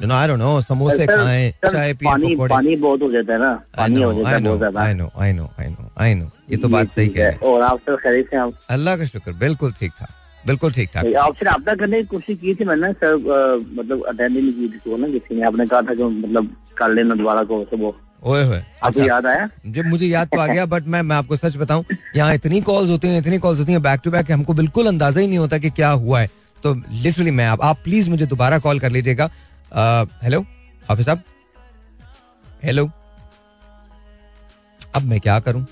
you know I don't know समोसे खाएँ चाय पिए पानी पानी बहुत हो जाता है ना। I पानी हो know, जाता I है know, बहुत ज़्यादा। I know, I know, I know, I know. ये तो बात सही कह है। रहे हैं और आप सर खैरियत से आप अल्लाह का शुक्र बिल्कुल ठीक ठाक बिल्कुल ठीक ठाक। आपसे रब्ता करने की कोशिश की थी मैंने सर मतलब अटेंड नहीं की थी तो ना किसी ने आपने कहा था कि मतलब कर लेना दोबारा को तो वो ओए होए। आपको अच्छा। याद आया? जब मुझे याद तो आ गया बट मैं मैं आपको सच बताऊँ यहाँ इतनी कॉल्स होती हैं इतनी कॉल्स होती हैं बैक टू बैक हमको बिल्कुल अंदाज़ा ही नहीं होता कि क्या हुआ है। तो लिटरली मैं आप, आप प्लीज़ मुझे दोबारा कॉल कर लीजिएगा। हेलो हाफिज साहब? हेलो अब मैं क्या करूँ?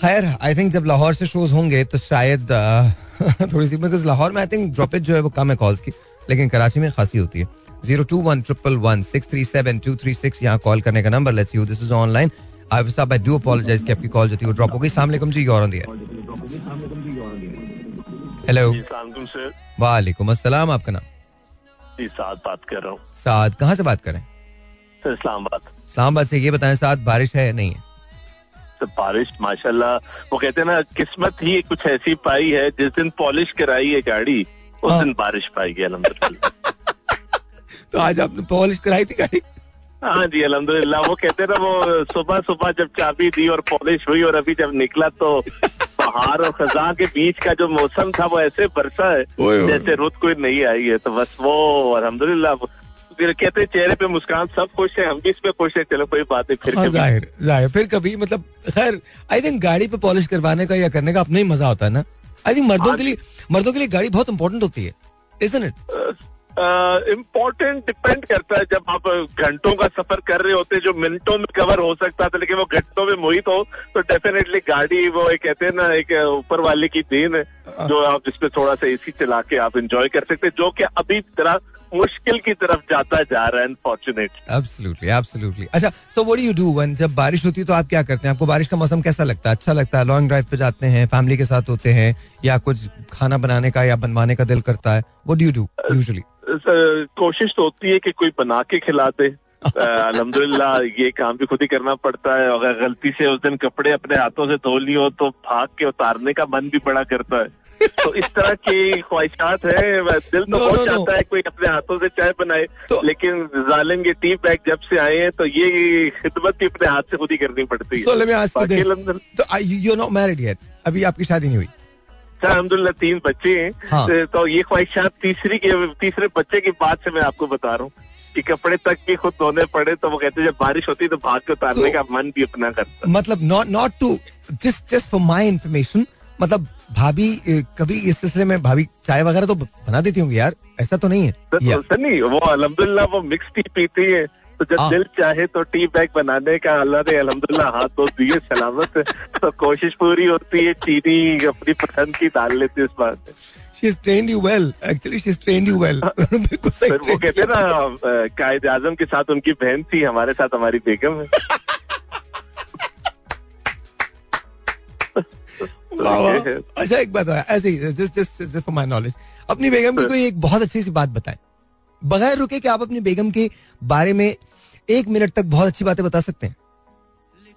खैर आई थिंक जब लाहौर से शोज़ होंगे तो शायद [LAUGHS] थोड़ी सी बिकॉज़ लाहौर में आई थिंक ड्रॉपेज जो है वो कम है कॉल्स की लेकिन कराची में खासी होती है। Zero two one triple one six three seven two three six यहाँ कॉल करने का number let's you this is online I साहब आई डू अपोलोजाइज कि आपकी कॉल जो थी वो ड्रॉप हो गई। अस्सलाम वालेकुम जी योर ऑन हेलो वालेकुम अस्सलाम आपका नाम? जी साथ बात कर रहा हूँ। साद कहाँ से बात करें सर इस्लामाबाद। इस्लामाबाद से ये बताएँ साद बारिश है या नहीं है? सर बारिश माशाल्लाह वो कहते हैं ना किस्मत ही कुछ ऐसी पाई है जिस दिन पॉलिश कराई है गाड़ी उस हाँ। दिन बारिश पाई है अलहमदुल्ला [LAUGHS] तो आज आपने पॉलिश कराई थी गाड़ी? हाँ जी अलहमदुल्ला वो कहते ना वो सुबह सुबह जब चाबी दी और पॉलिश हुई और अभी जब निकला तो पहाड़ और खजा के बीच का जो मौसम था वो ऐसे बरसा है। जैसे रुत कोई नहीं आई है। तो बस वो अलहमदुल्ला फिर कहते चेहरे पे मुस्कान सब खुश है हम भी इसमें खुश है। चलो कोई बात नहीं फिर हाँ कभी। ज़ाहिर ज़ाहिर। फिर कभी मतलब खैर आई थिंक गाड़ी पे पॉलिश करवाने का या करने का अपना ही मज़ा होता है ना। आई थिंक मर्दों के लिए मर्दों के लिए गाड़ी बहुत इंपॉर्टेंट होती है isn't इम्पोर्टेंट डिपेंड करता है जब आप घंटों का सफ़र कर रहे होते जो मिनटों में कवर हो सकता था लेकिन वो घंटों में मोहित हो तो डेफिनेटली गाड़ी वो एक कहते हैं ना एक ऊपर वाले की देन है जो आप जिसपे थोड़ा सा एसी चला के आप इंजॉय कर सकते जो कि अभी तरह मुश्किल की तरफ़ जाता जा रहा है अनफॉर्चुनेटली Absolutely, absolutely. अच्छा सो what do you do when जब बारिश होती है तो आप क्या करते हैं? आपको बारिश का मौसम कैसा लगता है? अच्छा लगता है? लॉन्ग ड्राइव पे जाते हैं फैमिली के साथ होते हैं या कुछ खाना बनाने का या बनवाने का दिल करता है? What do you do usually? कोशिश तो होती है कि कोई बना के खिला दे अलहमदुल्ला ये काम भी खुद ही करना पड़ता है अगर गलती से उस दिन कपड़े अपने हाथों से धो लिए हो तो भाग के उतारने का मन भी बड़ा करता है। तो इस तरह की ख्वाहिशात है दिल तो बहुत. चाहता है कोई अपने हाथों से चाय बनाए तो- लेकिन जालिम ये टी बैग जब से आए हैं तो ये खिदमत भी अपने हाथ से खुद ही करनी पड़ती है। तो married yet. अभी आपकी शादी नहीं हुई। अलहमदुल्ला तीन बच्चे हैं। हाँ। तो- तो ये ख्वाहिशात तीसरी के तीसरे बच्चे की बात से मैं आपको बता रहा हूँ कि कपड़े तक भी खुद धोने पड़े तो वो कहते हैं जब बारिश होती है तो भाग के उतारने तो- का मन भी अपना करता मतलब not not to just just for my information मतलब भाभी कभी इस सिलसिले में भाभी चाय वगैरह तो बना देती होंगी यार ऐसा तो नहीं है। तो या। सनी वो अल्हम्दुलिल्लाह वो मिक्स टी पीती है। तो जब हाँ। दिल चाहे तो टी बैग बनाने का अल्लाह ने अल्हम्दुलिल्लाह हाथ तो दिए सलामत। है तो कोशिश पूरी होती है चीनी अपनी पसंद की डाल लेती है इस बात [LAUGHS] बिल्कुल सही वो कहते हैं ना कायद आज़म के साथ उनकी बहन थी हमारे साथ हमारी बेगम है। [LAUGHS] है। अच्छा एक बात ऐसे ही just just just for my knowledge अपनी बेगम की कोई एक बहुत अच्छी सी बात बताएँ। बगैर रुके कि आप अपनी बेगम के बारे में एक मिनट तक बहुत अच्छी बातें बता सकते हैं?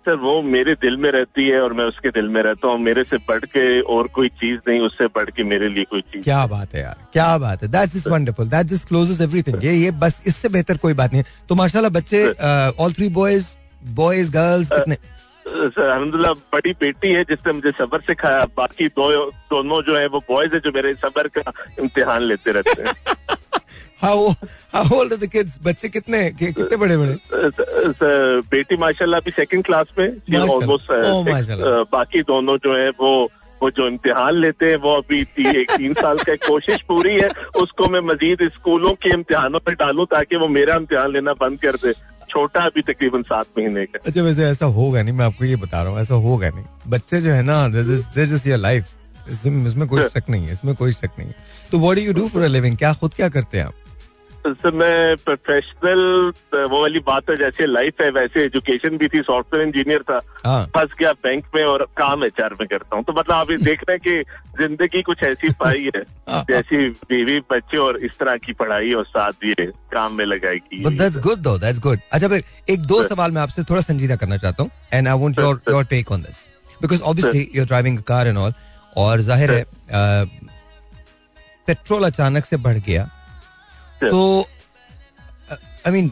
सर वो मेरे दिल में रहती है और मैं उसके दिल में रहता हूँ। मेरे से बढ़ के और कोई चीज़ नहीं उससे बढ़ के मेरे लिए कोई चीज़ क्या बात है यार क्या बात है। That's just wonderful that just closes everything ये ये बस इससे बेहतर कोई बात नहीं है। तो माशाल्लाह बच्चे all three boys boys girls कितने? सर अलहमदुल्ला बड़ी बेटी है जिसने मुझे सबर सिखाया। बाकी दो दोनों जो है वो बॉयज़ है जो मेरे सबर का इम्तिहान लेते रहते हैं। [LAUGHS] How how old are the kids बच्चे कितने कि- कितने बड़े बड़े? बेटी माशाल्लाह अभी सेकंड क्लास में। ऑलमोस्ट बाकी दोनों जो है वो वो जो इम्तिहान लेते हैं वो अभी ती, एक तीन साल का कोशिश पूरी है। उसको मैं मजीद स्कूलों के इम्तिहानों पर डालूं ताकि वो मेरा इम्तिहान लेना बंद कर दे। छोटा अभी तकरीबन सात महीने का। अच्छा वैसे ऐसा होगा नहीं मैं आपको ये बता रहा हूँ ऐसा होगा नहीं। बच्चे जो है ना जस्ट योर लाइफ इसमें इसमें कोई शक नहीं है इसमें कोई शक नहीं है। तो what do you do for a living क्या खुद क्या करते हैं आप? सर मैं प्रोफेशनल वो वाली बात है जैसे लाइफ है वैसे एजुकेशन भी थी सॉफ्टवेयर इंजीनियर था। हाँ। फंस गया बैंक में और काम एचआर में करता हूँ। तो मतलब आप ये देख रहे हैं कि ज़िंदगी कुछ ऐसी पाई है हाँ। जैसी बीवी बच्चे और इस तरह की पढ़ाई और साथ ये काम में लगाएगी। That's good though that's good अच्छा फिर एक दो सवाल मैं आपसे थोड़ा संजीदा करना चाहता हूँ and I want your your take on this because obviously you are driving car and all और ज़ाहिर है पेट्रोल अचानक से बढ़ गया. तो आई मीन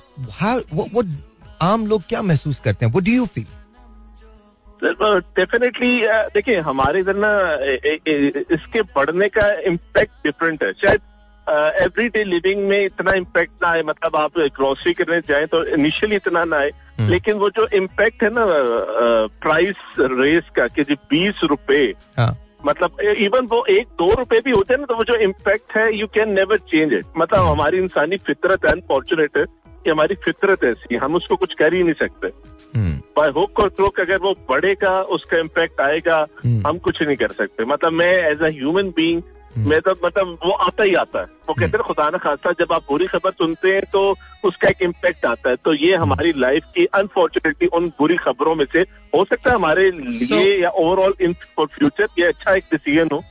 वो आम लोग क्या महसूस करते हैं? वो डू यू फील डेफिनेटली देखिए हमारे इधर ना इसके बढ़ने का इम्पैक्ट डिफरेंट है। शायद एवरीडे लिविंग में इतना इम्पैक्ट ना आए मतलब आप ग्रोसरी करने जाए तो इनिशियली इतना ना आए। हम्म। लेकिन वो जो इम्पैक्ट है ना प्राइस रेस का कि जी बीस रुपए हाँ। मतलब इवन वो एक दो रुपए भी होते हैं ना तो वो जो इम्पैक्ट है you can never change it मतलब हमारी इंसानी फितरत है अनफॉर्चुनेट है कि हमारी फितरत ऐसी हम उसको कुछ कर ही नहीं सकते। बाय हुक और क्रोक अगर वो बढ़ेगा उसका इम्पैक्ट आएगा हम्म। हम कुछ नहीं कर सकते। मतलब मैं एज अ ह्यूमन बीइंग मैं तो मतलब वो आता ही आता है। वो कहते हैं खुदा न खासा जब आप बुरी खबर सुनते हैं तो उसका एक इम्पैक्ट आता है। तो ये हमारी लाइफ की अनफॉर्चुनेटली उन बुरी खबरों में से हो सकता है हमारे लिए या ओवरऑल इन फॉर फ्यूचर ये अच्छा एक डिसीज़न हो।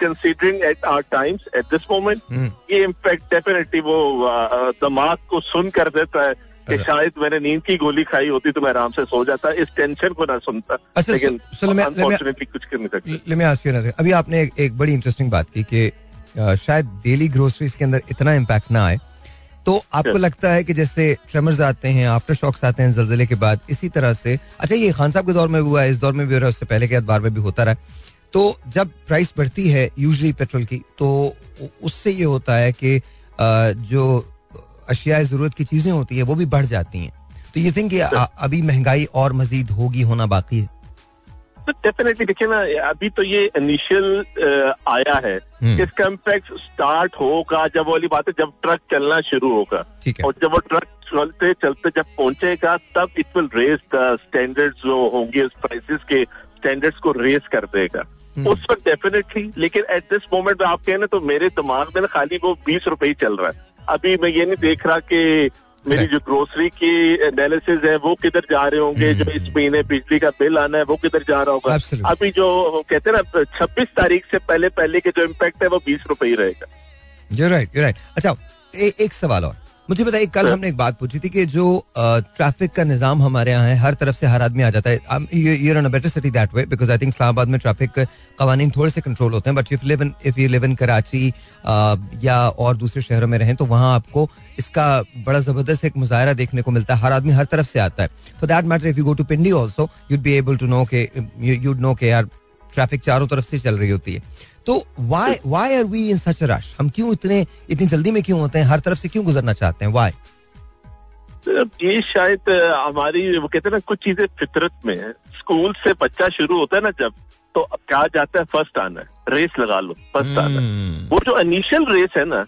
Considering at our times at this moment ये इम्पैक्ट डेफिनेटली वो अ, दिमाग को सुन कर देता है। कि अच्छा। शायद मैंने नींद की गोली खाई होती तो मैं आराम से सो जाता इस टेंशन को ना सुनता। अच्छा, लेकिन कुछ कर नहीं सकते. अभी आपने एक, एक बड़ी इंटरेस्टिंग बात की कि शायद डेली ग्रोसरीज के अंदर इतना इम्पैक्ट ना आए। तो आपको लगता है कि जैसे ट्रेमर्स आते हैं आफ्टर शॉक्स आते हैं जल्जले के बाद इसी तरह से अच्छा ये खान साहब के दौर में भी हुआ है इस दौर में भी हो रहा है उससे पहले के अखबार में भी होता रहा। तो जब प्राइस बढ़ती है यूजली पेट्रोल की तो उससे ये होता है कि जो अशिया ज़रूरत की चीज़ें होती है वो भी बढ़ जाती हैं। तो ये थिंक अभी महँगाई और मजीद होगी होना बाकी है? तो डेफिनेटली देखिए ना अभी तो ये इनिशियल आया है। इसका इम्पैक्ट स्टार्ट होगा जब वाली बात है जब ट्रक चलना शुरू होगा। और जब वो ट्रक चलते चलते जब पहुंचेगा तब it will raise the standards जो होंगे उस प्राइसेस के स्टैंडर्ड्स को रेज कर देगा। हम्म। उस वक्त डेफिनेटली लेकिन एट दिस मोमेंट आप कहें ना तो मेरे दिमाग में ना खाली वो बीस रुपए ही चल रहा है। अभी मैं ये नहीं देख रहा कि मेरी जो ग्रोसरी की एनालिसिस है वो किधर जा रहे होंगे जो इस महीने बिजली का बिल आना है वो किधर जा रहा होगा। Absolutely. अभी जो कहते हैं ना छब्बीस तारीख से पहले पहले के जो इम्पैक्ट है वो बीस रुपए ही रहेगा। Right right. अच्छा ए, एक सवाल और। मुझे बताइए कल हाँ। हमने एक बात पूछी थी कि जो ट्रैफ़िक का निज़ाम हमारे यहाँ है हर तरफ़ से हर आदमी आ जाता है। You're better city that way because I think Islamabad में ट्रैफ़िक कवानीन थोड़े से कंट्रोल होते हैं but if live in if you live in Karachi या और दूसरे शहरों में रहें तो वहाँ आपको इसका बड़ा ज़बरदस्त एक मुजाहरा देखने को मिलता है। हर आदमी हर तरफ़ से आता है। For that matter if you go to Pindi also you'd be able to know के यूड नो के यार ट्रैफ़िक चारों तरफ़ से चल रही होती है। तो why why are we in such rush हम क्यों इतने इतनी जल्दी में क्यों होते हैं? हर तरफ़ से क्यों गुजरना चाहते हैं? वाई ये शायद हमारी वो कहते हैं ना कुछ चीज़ें फितरत में है। स्कूल से बच्चा शुरू होता है ना जब तो क्या जाता है? फ़र्स्ट आना है। रेस लगा लो फ़र्स्ट आना हम्म, वो जो इनिशियल रेस है ना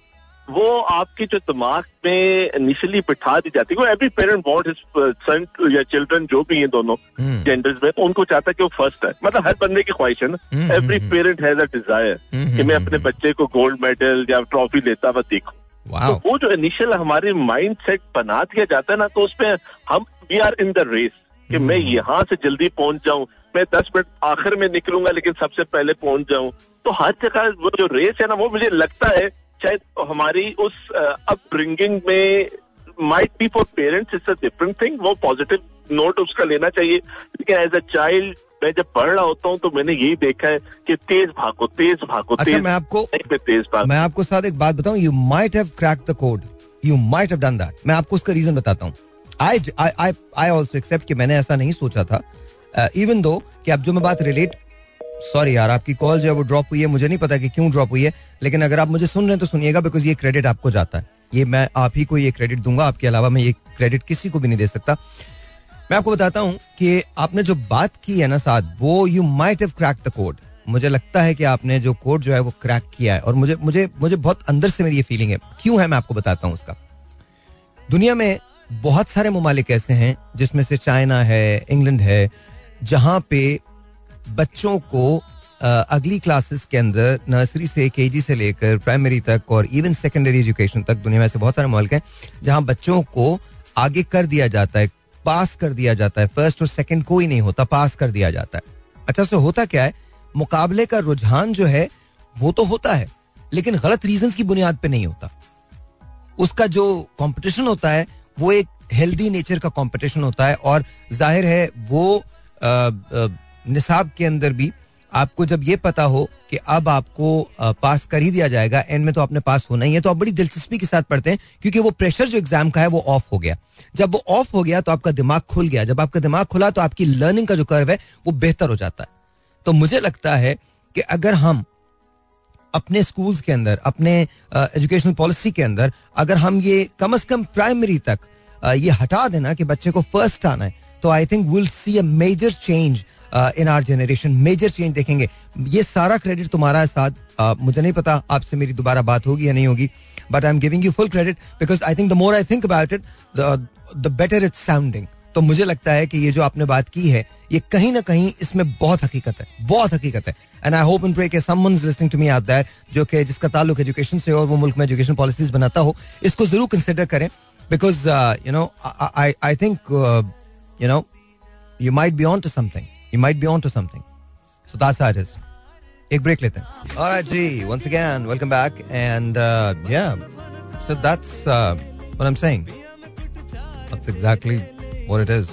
वो आपके जो दिमाग में इनिशियली बिठा दी जाती है। वो every parent want his son या चिल्ड्रन जो भी हैं दोनों हम्म, जेंडर्स में तो उनको चाहता है कि वो फ़र्स्ट है मतलब हर बंदे की ख्वाहिश है ना। हम्म, every hmm, parent has a desire hmm, कि मैं हम्म, अपने बच्चे को गोल्ड मेडल या ट्रॉफी लेता हुआ देखूँ। तो वो जो इनिशियल हमारे माइंड सेट बना दिया जाता है ना तो उसमें हम we are in the race कि मैं हम्म। यहाँ से जल्दी पहुँच जाऊँ। मैं दस मिनट आखिर में निकलूँगा लेकिन सबसे पहले पहुँच जाऊँ। तो हर जगह वो जो रेस है ना वो मुझे लगता है शायद हमारी उस अपब्रिंगिंग में might be for parents it's a different thing वो पॉजिटिव नोट उसका लेना चाहिए। लेकिन एज अ चाइल्ड मैं जब पढ़ रहा होता हूँ तो मैंने यही देखा है कि तेज भागो तेज भागो अच्छा तेज मैं आपको तेज भागो। मैं आपको साथ एक बात बताऊँ you might have crack the code you might have done that मैं आपको उसका रीजन बताता हूँ। I I I also accept कि मैंने ऐसा नहीं सोचा था। इवन uh, दो कि अब जो मैं बात रिलेट सॉरी यार, आपकी कॉल जो है वो ड्रॉप हुई है, मुझे नहीं पता कि क्यों ड्रॉप हुई है, लेकिन अगर आप मुझे सुन रहे हैं तो सुनिएगा बिकॉज़ ये क्रेडिट आपको जाता है। ये मैं आप ही को ये क्रेडिट दूँगा, आपके अलावा मैं ये क्रेडिट किसी को भी नहीं दे सकता। मैं आपको बताता हूँ कि आपने जो बात की है ना साथ वो you might have crack the code मुझे लगता है कि आपने जो कोड जो है वो क्रैक किया है, और मुझे मुझे मुझे बहुत अंदर से मेरी ये फीलिंग है। क्यों है मैं आपको बताता हूँ उसका। दुनिया में बहुत सारे ममालिक ऐसे हैं जिसमें से चाइना है, इंग्लैंड है, जहाँ पे बच्चों को अगली क्लासेस के अंदर नर्सरी से केजी से लेकर प्राइमरी तक और इवन सेकेंडरी एजुकेशन तक दुनिया में ऐसे बहुत सारे मुल्क हैं जहाँ बच्चों को आगे कर दिया जाता है पास कर दिया जाता है। फ़र्स्ट और सेकेंड कोई नहीं होता पास कर दिया जाता है। अच्छा सो होता क्या है? मुकाबले का रुझान जो है, वो तो होता है, लेकिन गलत रीजन की बुनियाद पर नहीं होता। उसका जो कंपटीशन होता है, वो एक हेल्दी नेचर का कंपटीशन होता है और ज़ाहिर है वो निसाब के अंदर भी आपको जब ये पता हो कि अब आपको पास कर ही दिया जाएगा, एंड में तो आपने पास होना ही है तो आप बड़ी दिलचस्पी के साथ पढ़ते हैं, क्योंकि वो प्रेशर जो एग्ज़ाम का है वो ऑफ़ हो गया। जब वो ऑफ़ हो गया तो आपका दिमाग खुल गया, जब आपका दिमाग खुला तो आपकी लर्निंग का जो कर्व है वो बेहतर हो जाता है। तो मुझे लगता है कि अगर हम अपने स्कूल्स के अंदर, अपने एजुकेशनल पॉलिसी के अंदर, अगर हम ये कम अज कम प्राइमरी तक ये हटा देना कि बच्चे को फ़र्स्ट आना है तो I think will see a major change in our generation major change देखेंगे। ये सारा क्रेडिट तुम्हारा है, साथ। मुझे नहीं पता आपसे मेरी दोबारा बात होगी या नहीं होगी but I am giving you full credit because I think the more I think about it the better it's sounding तो मुझे लगता है कि ये जो आपने बात की है, ये कहीं ना कहीं इसमें बहुत हकीकत है, बहुत हकीकत है। And I hope and pray के someone's listening to me out that जो कि, जिसका ताल्लुक एजुकेशन से और वो मुल्क में एजुकेशन पॉलिसीज़ बनाता हो, इसको ज़रूर कंसिडर करें। Because you know I think you know you might be on to something you might be on to something so that's how it is एक ब्रेक लेते हैं alright ji once again welcome back and yeah so that's what I am saying That's exactly what it is.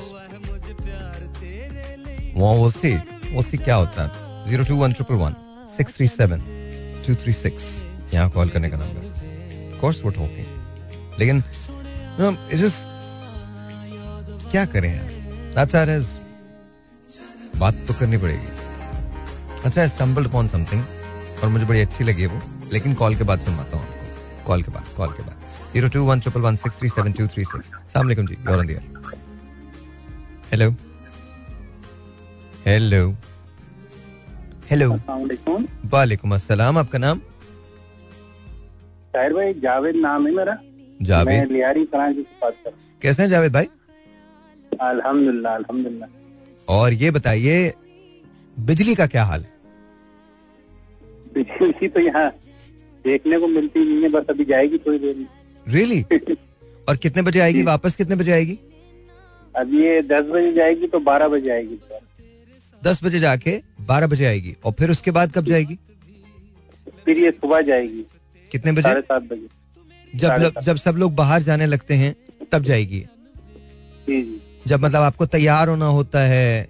Well, we'll see. We'll see क्या होता है. Zero two one triple one six three seven two three six. यहाँ call करने का नंबर. Of course we're talking. लेकिन you know, it just क्या करें यार? That's how it is. बात तो करनी पड़ेगी. अच्छा, stumbled upon something और मुझे बड़ी अच्छी लगी वो. लेकिन कॉल के बाद सुनवाता हूँ आपको. कॉल के बाद, कॉल के बाद. Zero two one triple one six three seven two three six. Assalamualaikum जी. Air. Hello. Hello. Hello. अस्सलाम वालेकुम अस्सलाम आपका नाम शाहिर भाई जावेद नाम है मेरा मैं जावेद लियारी कराची से बात कर कैसे हैं जावेद भाई अल्हम्दुलिल्लाह अल्हम्दुलिल्लाह और ये बताइए बिजली का क्या हाल? है बिजली तो यहाँ देखने को मिलती नहीं है बस अभी जाएगी थोड़ी देर में। रियली और कितने बजे आएगी? [LAUGHS] वापस कितने बजे आएगी? अब ये दस बजे जाएगी तो बारह बजे आएगी। दस बजे जाके बारह बजे आएगी और फिर उसके बाद कब जाएगी? फिर ये सुबह जाएगी। कितने बजे? साढ़े सात बजे। जब जब सब लोग बाहर जाने लगते हैं तब जाएगी। जी जी। जब मतलब आपको तैयार होना होता है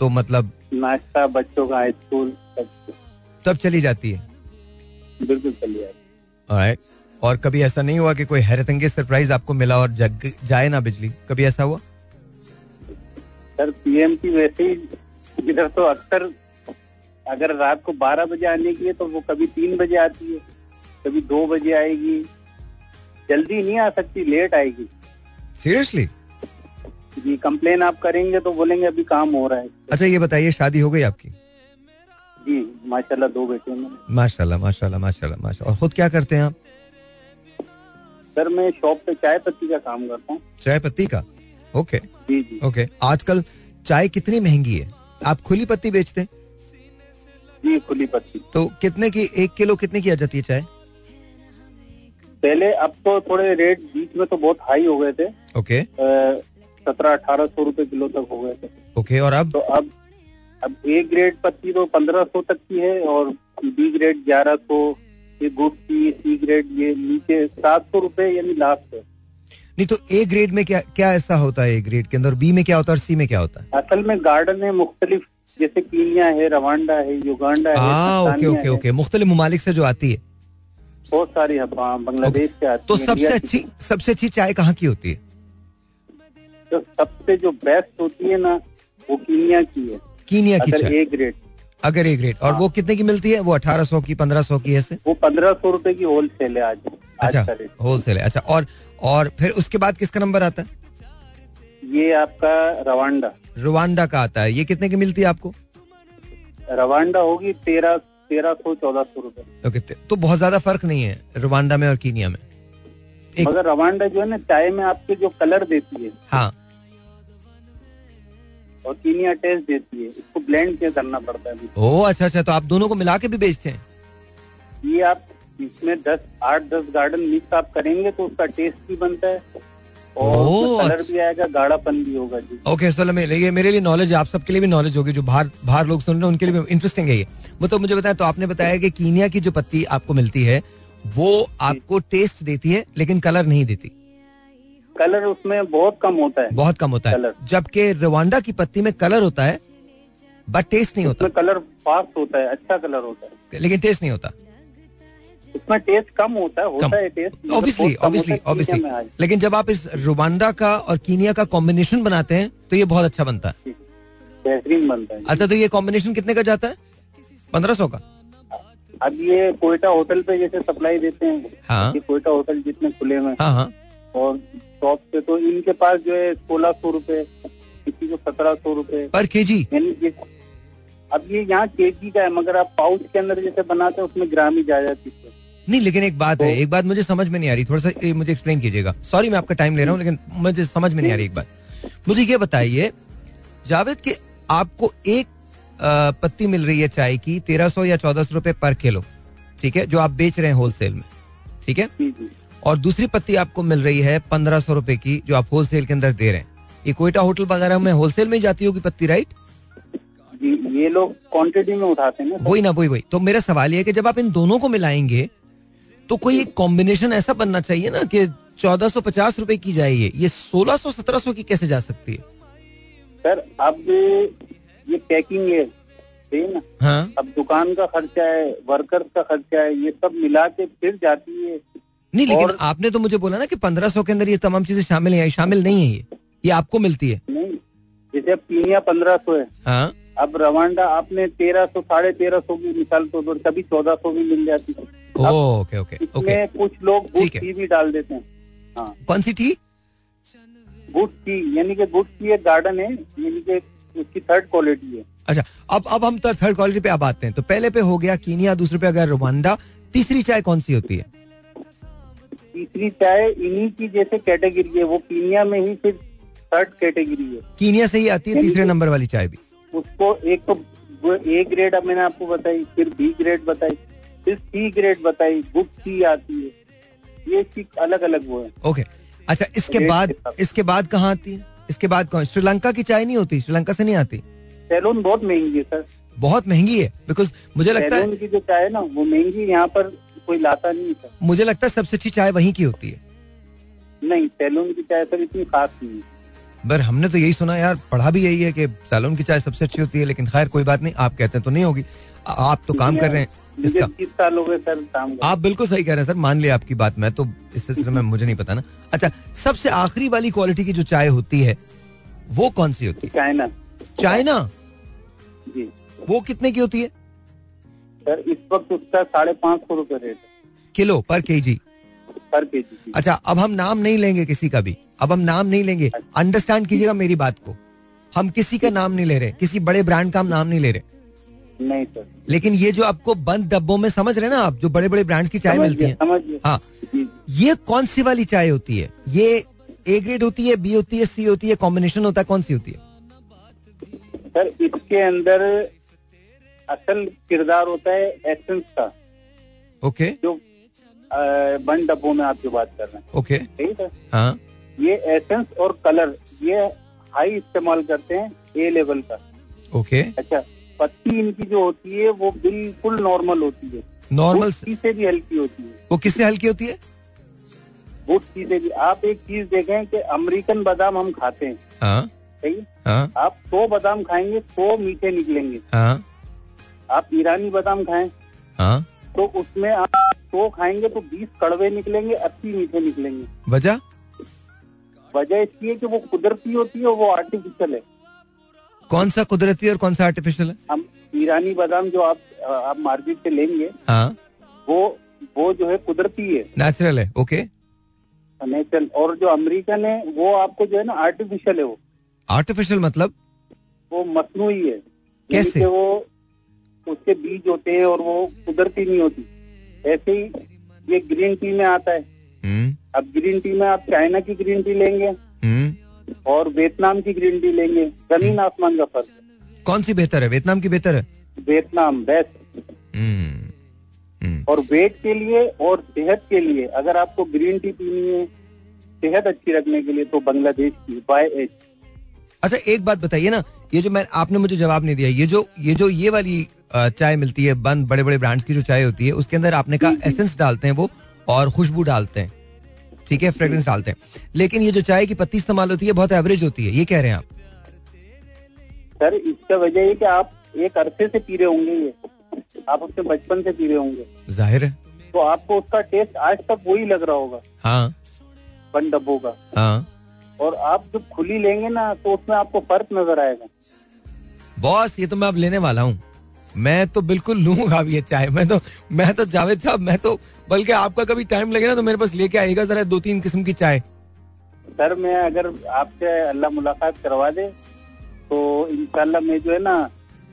तो मतलब नाश्ता बच्चों का स्कूल तब चली जाती है। बिल्कुल चली जाएगी Alright. और कभी ऐसा नहीं हुआ कि कोई हैरत अंगेज सरप्राइज़ आपको मिला और जग जाए ना बिजली? कभी ऐसा हुआ? सर पीएम की वैसे ही इधर तो अक्सर अगर रात को बारह बजे आने की है तो वो कभी तीन बजे आती है कभी दो बजे आएगी। जल्दी नहीं आ सकती लेट आएगी। सीरियसली जी कंप्लेन आप करेंगे तो बोलेंगे अभी काम हो रहा है। अच्छा ये बताइए शादी हो गई आपकी? जी माशाल्लाह दो बेटे हैं मेरे। माशाल्लाह माशाल्लाह माशाल्लाह माशाल्लाह। और खुद क्या करते हैं आप? सर मैं शॉप पे चाय पत्ती का काम करता हूँ। चाय पत्ती का? ओके जी जी। ओके आजकल चाय कितनी महँगी है? आप खुली पत्ती बेचते हैं? जी खुली पत्ती। तो कितने की एक किलो कितने की आ जाती है चाय? पहले अब तो थोड़े रेट बीच में तो बहुत हाई हो गए थे। ओके सत्रह अठारह सौ रुपये किलो तक हो गए थे। ओके और अब? तो अब अब ए ग्रेड पत्ती तो पंद्रह सौ तक की है और बी ग्रेड ग्यारह सौ ये गुड की सी ग्रेड ये नीचे सात सौ रुपये यानी लास्ट है। नहीं तो ए ग्रेड में क्या क्या ऐसा होता है ए ग्रेड के अंदर? बी में क्या होता है और सी में क्या होता है? असल में गार्डन है मुख्तलिफ़ जैसे कीनिया है रवांडा है युगांडा है ओके ओके ओके मुख्तलिफ़ ममालिक से जो आती है। बहुत सारी है बांग्लादेश से आती तो है, सबसे अच्छी सबसे अच्छी चाय कहाँ की होती है? तो सबसे जो बेस्ट होती है ना वो कीनिया की है। कीनिया की अगर ए ग्रेड अगर ए ग्रेड और हाँ। वो कितने की मिलती है? वो अठारह सौ की पंद्रह सौ की ऐसे? वो पंद्रह सौ रुपये की होल सेल है आज। अच्छा का रेट होलसेल है। अच्छा और और फिर उसके बाद किसका नंबर आता है? ये आपका रवांडा। रुवांडा का आता है। ये कितने की मिलती है आपको? रवांडा होगी तेरह तेरह सौ चौदह सौ रुपये ओके तो बहुत ज़्यादा फ़र्क नहीं है रुवांडा में और कीनिया में। एक- मगर रवांडा जो है ना चाय में आपके जो कलर देती है। हाँ। और कीनिया टेस्ट देती है। इसको ब्लेंड क्या करना पड़ता है ओ अच्छा अच्छा तो आप दोनों को मिला के भी बेचते हैं? ये आप इसमें दस आठ दस गार्डन मिक्स आप करेंगे तो उसका टेस्ट भी बनता है और कलर अच्छा। भी आएगा गाढ़ापन भी होगा जी। ओके ये मेरे लिए नॉलेज आप सबके लिए भी नॉलेज होगी जो बाहर बाहर लोग सुन रहे हैं उनके लिए भी इंटरेस्टिंग है ये। तो मुझे बताया तो आपने बताया कि कीनिया की जो पत्ती आपको मिलती है वो आपको टेस्ट देती है लेकिन कलर नहीं देती। कलर उसमें बहुत कम होता है। बहुत कम होता है। कलर। जबकि रवांडा की पत्ती में कलर होता है बट टेस्ट नहीं होता। कलर फास्ट होता है अच्छा कलर होता है। लेकिन टेस्ट नहीं होता। उसमें टेस्ट कम होता है होता है टेस्ट मगर ऑब्वियसली ऑब्वियसली होता ऑब्वियसली कीनिया लेकिन जब आप इस रुवांडा का और कीनिया का कॉम्बिनेशन बनाते हैं तो ये बहुत अच्छा बनता है। बेहतरीन बनता है। अच्छा तो ये कॉम्बिनेशन कितने का जाता है? पंद्रह सौ का। अब ये कोयटा होटल पे जैसे सप्लाई देते हैं हाँ। कोयटा होटल जितने खुले में हाँ हाँ। और शॉप पे तो इनके पास जो है सोलह सौ रुपये किसी को सत्रह सौ रुपये पर के जी अब ये यहाँ केजी का है मगर आप पाउच के अंदर जैसे बनाते हैं उसमें ग्राम ही जा जाती है नहीं लेकिन एक बात तो, है एक बात मुझे समझ में नहीं आ रही थोड़ा सा मुझे एक्सप्लेन कीजिएगा। सॉरी मैं आपका टाइम ले रहा हूँ लेकिन मुझे समझ में नहीं आ रही एक बात। मुझे ये बताइए जावेद के आपको एक पत्ती मिल रही है चाय की तेरह सौ या चौदह सौ रुपए पर किलो ठीक है जो आप बेच रहे हैं होलसेल में ठीक है? जी जी। और दूसरी पत्ती आपको मिल रही है पंद्रह सौ रुपए की जो आप होलसेल के अंदर दे रहे हैं। ये कोयटा होटल वगैरह में होलसेल में जाती होगी पत्ती राइट ये लोग क्वांटिटी में उठाते हैं ना वही ना वही वही। तो मेरा सवाल ये है कि जब आप इन दोनों को मिलाएँगे तो कोई एक कॉम्बिनेशन ऐसा बनना चाहिए ना कि चौदह सौ पचास रूपए की जाए ये सोलह सौ सत्रह सौ की कैसे जा सकती है? सर अब ये पैकिंग है सही है ना? हाँ। अब दुकान का खर्चा है वर्कर्स का खर्चा है ये सब मिला के फिर जाती है। नहीं लेकिन और- आपने तो मुझे बोला ना कि पंद्रह सौ के अंदर ये तमाम चीज़ें शामिल है शामिल नहीं है ये। ये आपको मिलती है। नहीं जैसे कीनिया पंद्रह सौ है। हाँ। अब रवांडा आपने तेरह सौ साढ़े तेरह सौ की मिसाल तो दो कभी चौदह सौ भी मिल जाती है। Okay, okay okay okay. कुछ लोग गुड़ टी भी डाल देते हैं। हाँ। कौन सी टी? गुड टी यानी कि गुड टी एक गार्डन है यानी कि उसकी थर्ड क्वालिटी है। अच्छा अब अब हम थर्ड क्वालिटी पे अब आते हैं। तो पहले पे हो गया कीनिया दूसरे पे अगर रुवांडा तीसरी चाय कौन सी होती है? तीसरी चाय इन्हीं की जैसे कैटेगरी है वो कीनिया में ही फिर थर्ड कैटेगरी है। कीनिया से ही आती है तीसरे नंबर वाली चाय भी। उसको एक तो ए ग्रेड अब मैंने आपको बताई फिर बी ग्रेड बताई फिर सी ग्रेड बताई गुड सी आती है। ये इसकी अलग अलग वो है। ओके अच्छा इसके बाद इसके बाद कहाँ आती है? इसके बाद कौन? श्रीलंका की चाय नहीं होती? श्रीलंका से नहीं आती? सैलून बहुत महँगी है सर। बहुत महँगी है बिकॉज़ मुझे लगता है की जो चाय है ना वो महँगी यहाँ पर कोई लाता नहीं सर। मुझे लगता है सबसे अच्छी चाय वहीं की होती है। नहीं सैलून की चाय सर इतनी खास नहीं है। पर हमने तो यही सुना यार पढ़ा भी यही है कि सैलून की चाय सबसे अच्छी होती है लेकिन खैर कोई बात नहीं आप कहते हैं तो नहीं होगी। आप तो काम कर रहे हैं इसका। साल हो गए सर काम आप बिल्कुल सही कह रहे हैं सर मान लिया आपकी बात मैं तो इस सिलसिले में मुझे नहीं पता ना। अच्छा सबसे आखिरी वाली क्वालिटी की जो चाय होती है वो कौन सी होती है? चाइना। चाइना? जी। वो कितने की होती है? सर इस वक्त उसका साढ़े पाँच सौ रुपये रेट है। किलो पर के जी पर के जी। अच्छा अब हम नाम नहीं लेंगे किसी का भी। अब हम नाम नहीं लेंगे। अंडरस्टैंड कीजिएगा मेरी बात को। हम किसी का नाम नहीं ले रहे। किसी बड़े ब्रांड का हम नाम नहीं ले रहे। नहीं सर। लेकिन ये जो आपको बंद डब्बों में समझ रहे ना आप जो बड़े बड़े ब्रांड्स की चाय मिलती है। समझ हाँ। ये कौन सी वाली चाय होती है? ये ए ग्रेड होती है बी होती है सी होती है कॉम्बिनेशन होता है कौन सी होती है? सर इसके अंदर असल किरदार होता है एसेंस का। ओके। जो बन डब्बों में आप जो बात कर रहे हैं। ओके। ठीक है? हाँ। ये एसेंस और कलर ये हाई इस्तेमाल करते हैं ए लेवल का। ओके। अच्छा पत्ती इनकी जो होती है वो बिल्कुल नॉर्मल होती है। नॉर्मल से भी हल्की होती है। वो किससे हल्की होती है? गुड़ से भी। आप एक चीज़ देखें कि अमेरिकन बादाम हम खाते हैं। हाँ। सही है? हाँ। आप सौ बादाम खाएँगे सौ मीठे निकलेंगे। हाँ। आप ईरानी बादाम खाएँ। हाँ? तो उसमें आप सौ खाएँगे तो बीस कड़वे निकलेंगे अस्सी मीठे निकलेंगे। वजह? वजह इसकी है कि वो कुदरती होती है और वो आर्टिफिशियल है। कौन सा कुदरती और कौन सा आर्टिफिशियल है? हम ईरानी बादाम जो आप आप मार्केट से लेंगे हाँ। वो वो जो है कुदरती है। नेचुरल है ओके नेचुरल और जो अमेरिकन है वो आपको जो है ना आर्टिफिशियल है वो। आर्टिफिशियल मतलब? वो मसनूई है। कैसे? वो उसके बीज होते हैं और वो कुदरती नहीं होती। ऐसे ही ये ग्रीन टी में आता है। हम्म। अब ग्रीन टी में आप चाइना की ग्रीन टी लेंगे। हम्म। और वियतनाम की ग्रीन टी लेंगे। ज़मीन आसमान का फ़र्क। कौन सी बेहतर है? वियतनाम की बेहतर है? Vietnam best hmm. हम्म। और वेट के लिए और सेहत के लिए अगर आपको ग्रीन टी पीनी है सेहत अच्छी रखने के लिए तो बांग्लादेश की बाय एच अच्छा एक बात बताइए ना ये जो मैं आपने मुझे जवाब नहीं दिया ये जो ये जो ये वाली चाय मिलती है बंद बड़े बड़े ब्रांड्स की जो चाय होती है उसके अंदर आपने कहा एसेंस डालते हैं वो और खुशबू डालते हैं। ठीक है? फ्रेग्रेंस डालते हैं। लेकिन ये जो चाय की पत्ती इस्तेमाल होती है बहुत एवरेज होती है ये कह रहे हैं आप। सर इसका वजह ये कि आप एक अरसे से पी रहे होंगे ये। आप अपने बचपन से पी रहे होंगे। ज़ाहिर है। तो आपको उसका टेस्ट आज तक वही लग रहा होगा। हाँ। बंद डब्बों का। हाँ। और आप जब खुली लेंगे ना तो उसमें आपको फ़र्क नज़र आएगा। बॉस ये तो मैं अब लेने वाला हूँ। मैं तो बिल्कुल लूँगा अब ये चाय। मैं तो मैं तो जावेद साहब मैं तो बल्कि आपका कभी टाइम लगे ना तो मेरे पास लेके आएगा जरा दो तीन किस्म की चाय। सर मैं अगर आपसे अल्लाह मुलाकात करवा दे तो इनशाला मैं जो है ना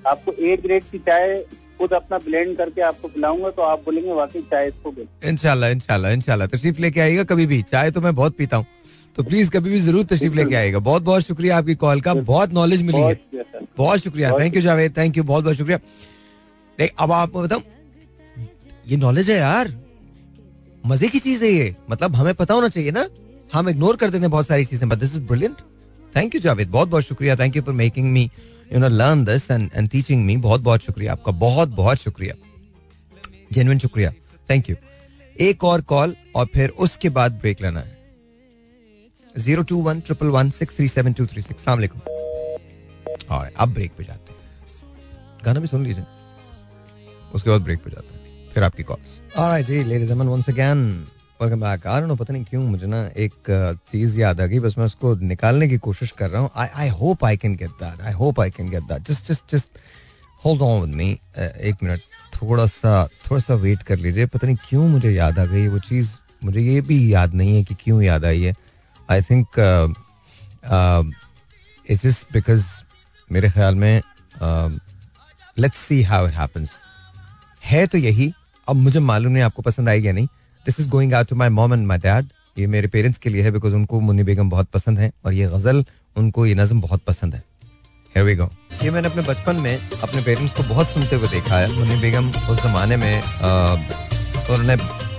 आपको ए ग्रेड की चाय खुद अपना ब्लेंड करके आपको पिलाऊँगा तो आप बोलेंगे वाकई चाय इसको इनशाला इनशाला इनशाला तशरीफ़ लेके आएगा कभी भी। चाय तो मैं बहुत पीता हूँ। तो प्लीज़ कभी भी ज़रूर तशरीफ़ लेके आएगा बहुत बहुत शुक्रिया आपकी कॉल का। बहुत नॉलेज मिली है। बहुत शुक्रिया thank you Javed thank you बहुत बहुत शुक्रिया। देख अब आपको बताऊँ ये नॉलेज है यार। मज़े की चीज़ है ये। मतलब हमें पता होना चाहिए ना। हम इग्नोर कर देते हैं बहुत सारी चीज़ें but this is brilliant thank you Javed बहुत बहुत शुक्रिया। Thank you for making me you know learn this and and teaching me बहुत बहुत शुक्रिया आपका। बहुत बहुत शुक्रिया। जेन्युइन शुक्रिया। थैंक यू एक और कॉल और फिर उसके बाद ब्रेक लेना है। Zero two one triple one six three seven two three six. और अब ब्रेक पे जाते हैं। गाना भी सुन लीजिए। उसके बाद ब्रेक पे जाते हैं। फिर आपकी calls alright ji ladies and once again welcome back I don't know पता नहीं क्यों मुझे ना एक चीज़ याद आ गई। बस मैं उसको निकालने की कोशिश कर रहा हूँ। I I hope I can get that I hope I can get that just just just hold on with me एक मिनट थोड़ा सा थोड़ा सा वेट कर लीजिए। पता नहीं क्यों मुझे याद आ गई वो चीज़। मुझे ये भी याद नहीं है कि क्यों याद आई है। I think it's just because मेरे ख्याल में let's see how it happens है तो यही, अब मुझे मालूम नहीं आपको पसंद आएगी या नहीं। This is going out to my mom and my dad ये मेरे पेरेंट्स के लिए है बिकॉज़ उनको मुन्नी बेगम बहुत पसंद है और ये गज़ल, उनको ये नज़म बहुत पसंद है। Here we go. ये मैंने अपने बचपन में अपने पेरेंट्स को बहुत सुनते हुए देखा है। मुन्नी बेगम उस जमाने में उन्होंने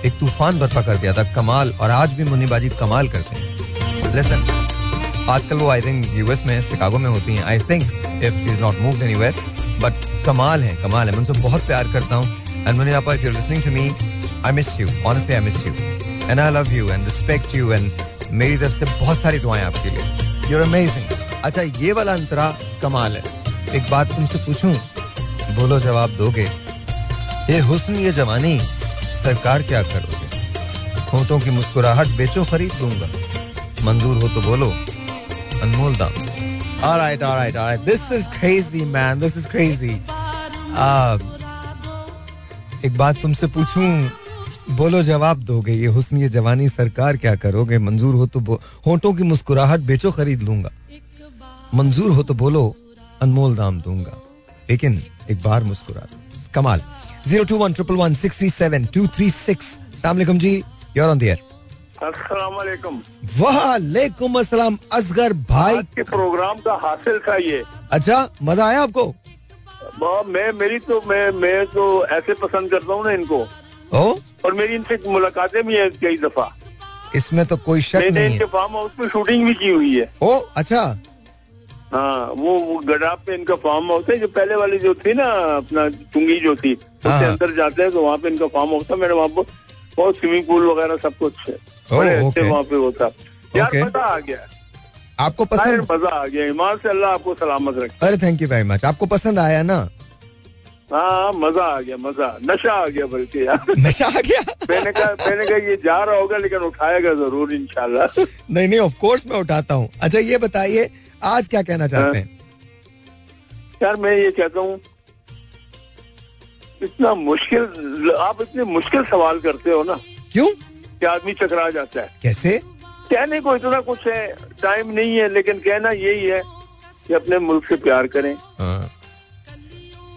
एक तूफ़ान बर्पा कर दिया था, कमाल, और आज भी मुन्नी बाजी कमाल करते हैं। लेसन आजकल वो आई थिंक यूएस में शिकागो में होती हैं. I think if is not moved anywhere but कमाल है कमाल है. मैं उनसे बहुत प्यार करता हूँ. एंड मुन्नी आपा if you listening to me I miss you honestly I miss you and I love you and respect you and मेरी तरफ़ से बहुत सारी दुआएँ आपके लिए. यूर अमेजिंग अच्छा ये वाला अंतरा कमाल है. एक बात तुमसे पूछूँ? बोलो, जवाब दोगे? ये हुस्न, ये जवानी, सरकार क्या करोगे? होठों की मुस्कुराहट बेचो, खरीद लूँगा. मंजूर हो तो बोलो। अनमोल दाम। Alright, alright, alright. This is crazy, man. This is crazy. Uh, एक बात तुमसे पूछूँ। बोलो जवाब दोगे। ये हुस्न जवानी सरकार क्या करोगे? मंजूर हो तो होठों की मुस्कुराहट बेचो खरीद लूँगा। मंजूर हो तो बोलो अनमोल दाम दूँगा। लेकिन एक बार मुस्कुरा दो। कमाल। Zero two one triple one six three seven two three six ji. Your on there वालेकुम अस्सलाम असगर भाई। के प्रोग्राम का हासिल था ये। अच्छा मज़ा आया आपको? मैं मेरी तो मैं मैं तो ऐसे पसंद करता हूँ ना इनको। ओ? और मेरी इनसे मुलाकातें भी है कई दफ़ा। इसमें तो कोई शक नहीं इनके फार्म हाउस में शूटिंग भी की हुई है। ओ अच्छा। हाँ वो, वो गडाप पे इनका फार्म हाउस है जो पहले वाली जो थी ना अपना चुंगी जो थी उसके हाँ। अंदर जाते हैं तो वहाँ पे इनका फार्म हाउस था। मैंने वहाँ पर बहुत स्विमिंग पूल वगैरह सब कुछ है। बड़े अच्छे। वहाँ पे वो था। यार। मज़ा आ गया। आपको पसंद मज़ा आ गया। ईमान से अल्लाह आपको सलामत रखे। अरे थैंक यू वेरी मच आपको पसंद आया ना? हाँ मज़ा आ गया मज़ा। नशा आ गया बल्कि यार। नशा आ गया? मैंने कहा मैंने कहा ये जा रहा होगा लेकिन उठाएगा ज़रूर इंशाल्लाह. नहीं नहीं ऑफ़ कोर्स मैं उठाता हूँ। अच्छा ये बताइए आज क्या कहना चाहते हाँ। हैं? यार मैं ये कहता हूँ इतना मुश्किल आप इतने मुश्किल सवाल करते हो ना। क्यों? कि आदमी चकरा जाता है। कैसे? कहने को इतना कुछ है टाइम नहीं है लेकिन कहना यही है कि अपने मुल्क से प्यार करें। हाँ,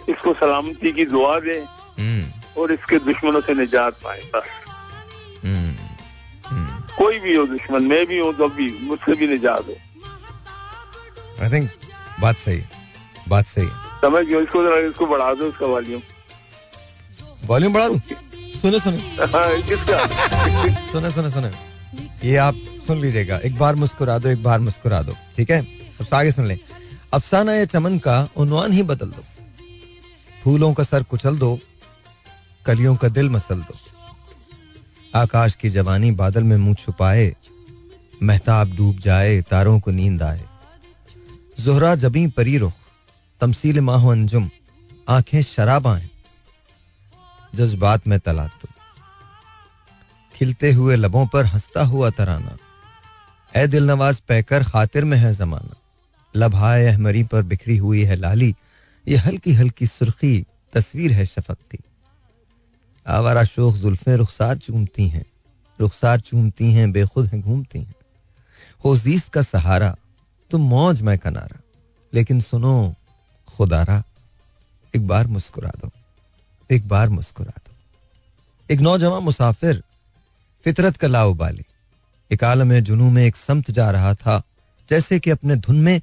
इसको सलामती की दुआ दें हम्म, और इसके दुश्मनों से निजात पाए बस। हम्म। कोई भी हो दुश्मन मैं भी हूँ तो भी मुझसे भी निजात हो। आई थिंक बात सही बात सही समझ गए इसको जरा इसको बढ़ा दो इसका वॉल्यूम वॉल्यूम बढ़ा दूँ? सुनो सुनो। किसका? सुनो सुनो सुनो। ये आप सुन लीजिएगा। एक बार मुस्कुरा दो एक बार मुस्कुरा दो ठीक है? अब आगे सुन लें। अफसाना या चमन का उन्वान ही बदल दो। फूलों का सर कुचल दो कलियों का दिल मसल दो। आकाश की जवानी बादल में मुँह छुपाए महताब डूब जाए तारों को नींद आए। जोहरा जबी परी रुख तमसील माहो अंजुम आँखें शराबाएँ जज्बात में तला दो। खिलते हुए लबों पर हंसता हुआ तराना। ए दिल नवाज़ पैकर खातिर में है जमाना। लभाए अहमरी पर बिखरी हुई है लाली। ये हल्की हल्की सुर्खी तस्वीर है शफक की आवारा शोख जुल्फें रुखसार चूमती हैं। रुखसार चूमती हैं, बेखुद हैं, घूमती हैं। होजीस का सहारा, तुम मौज में कनारा। लेकिन सुनो, खुदारा, एक बार मुस्कुरा दो। एक बार मुस्कुरा दो। एक नौजवान मुसाफिर फितरत का लाउबाली एक आलम जुनू में एक समत जा रहा था, जैसे कि अपने धुन में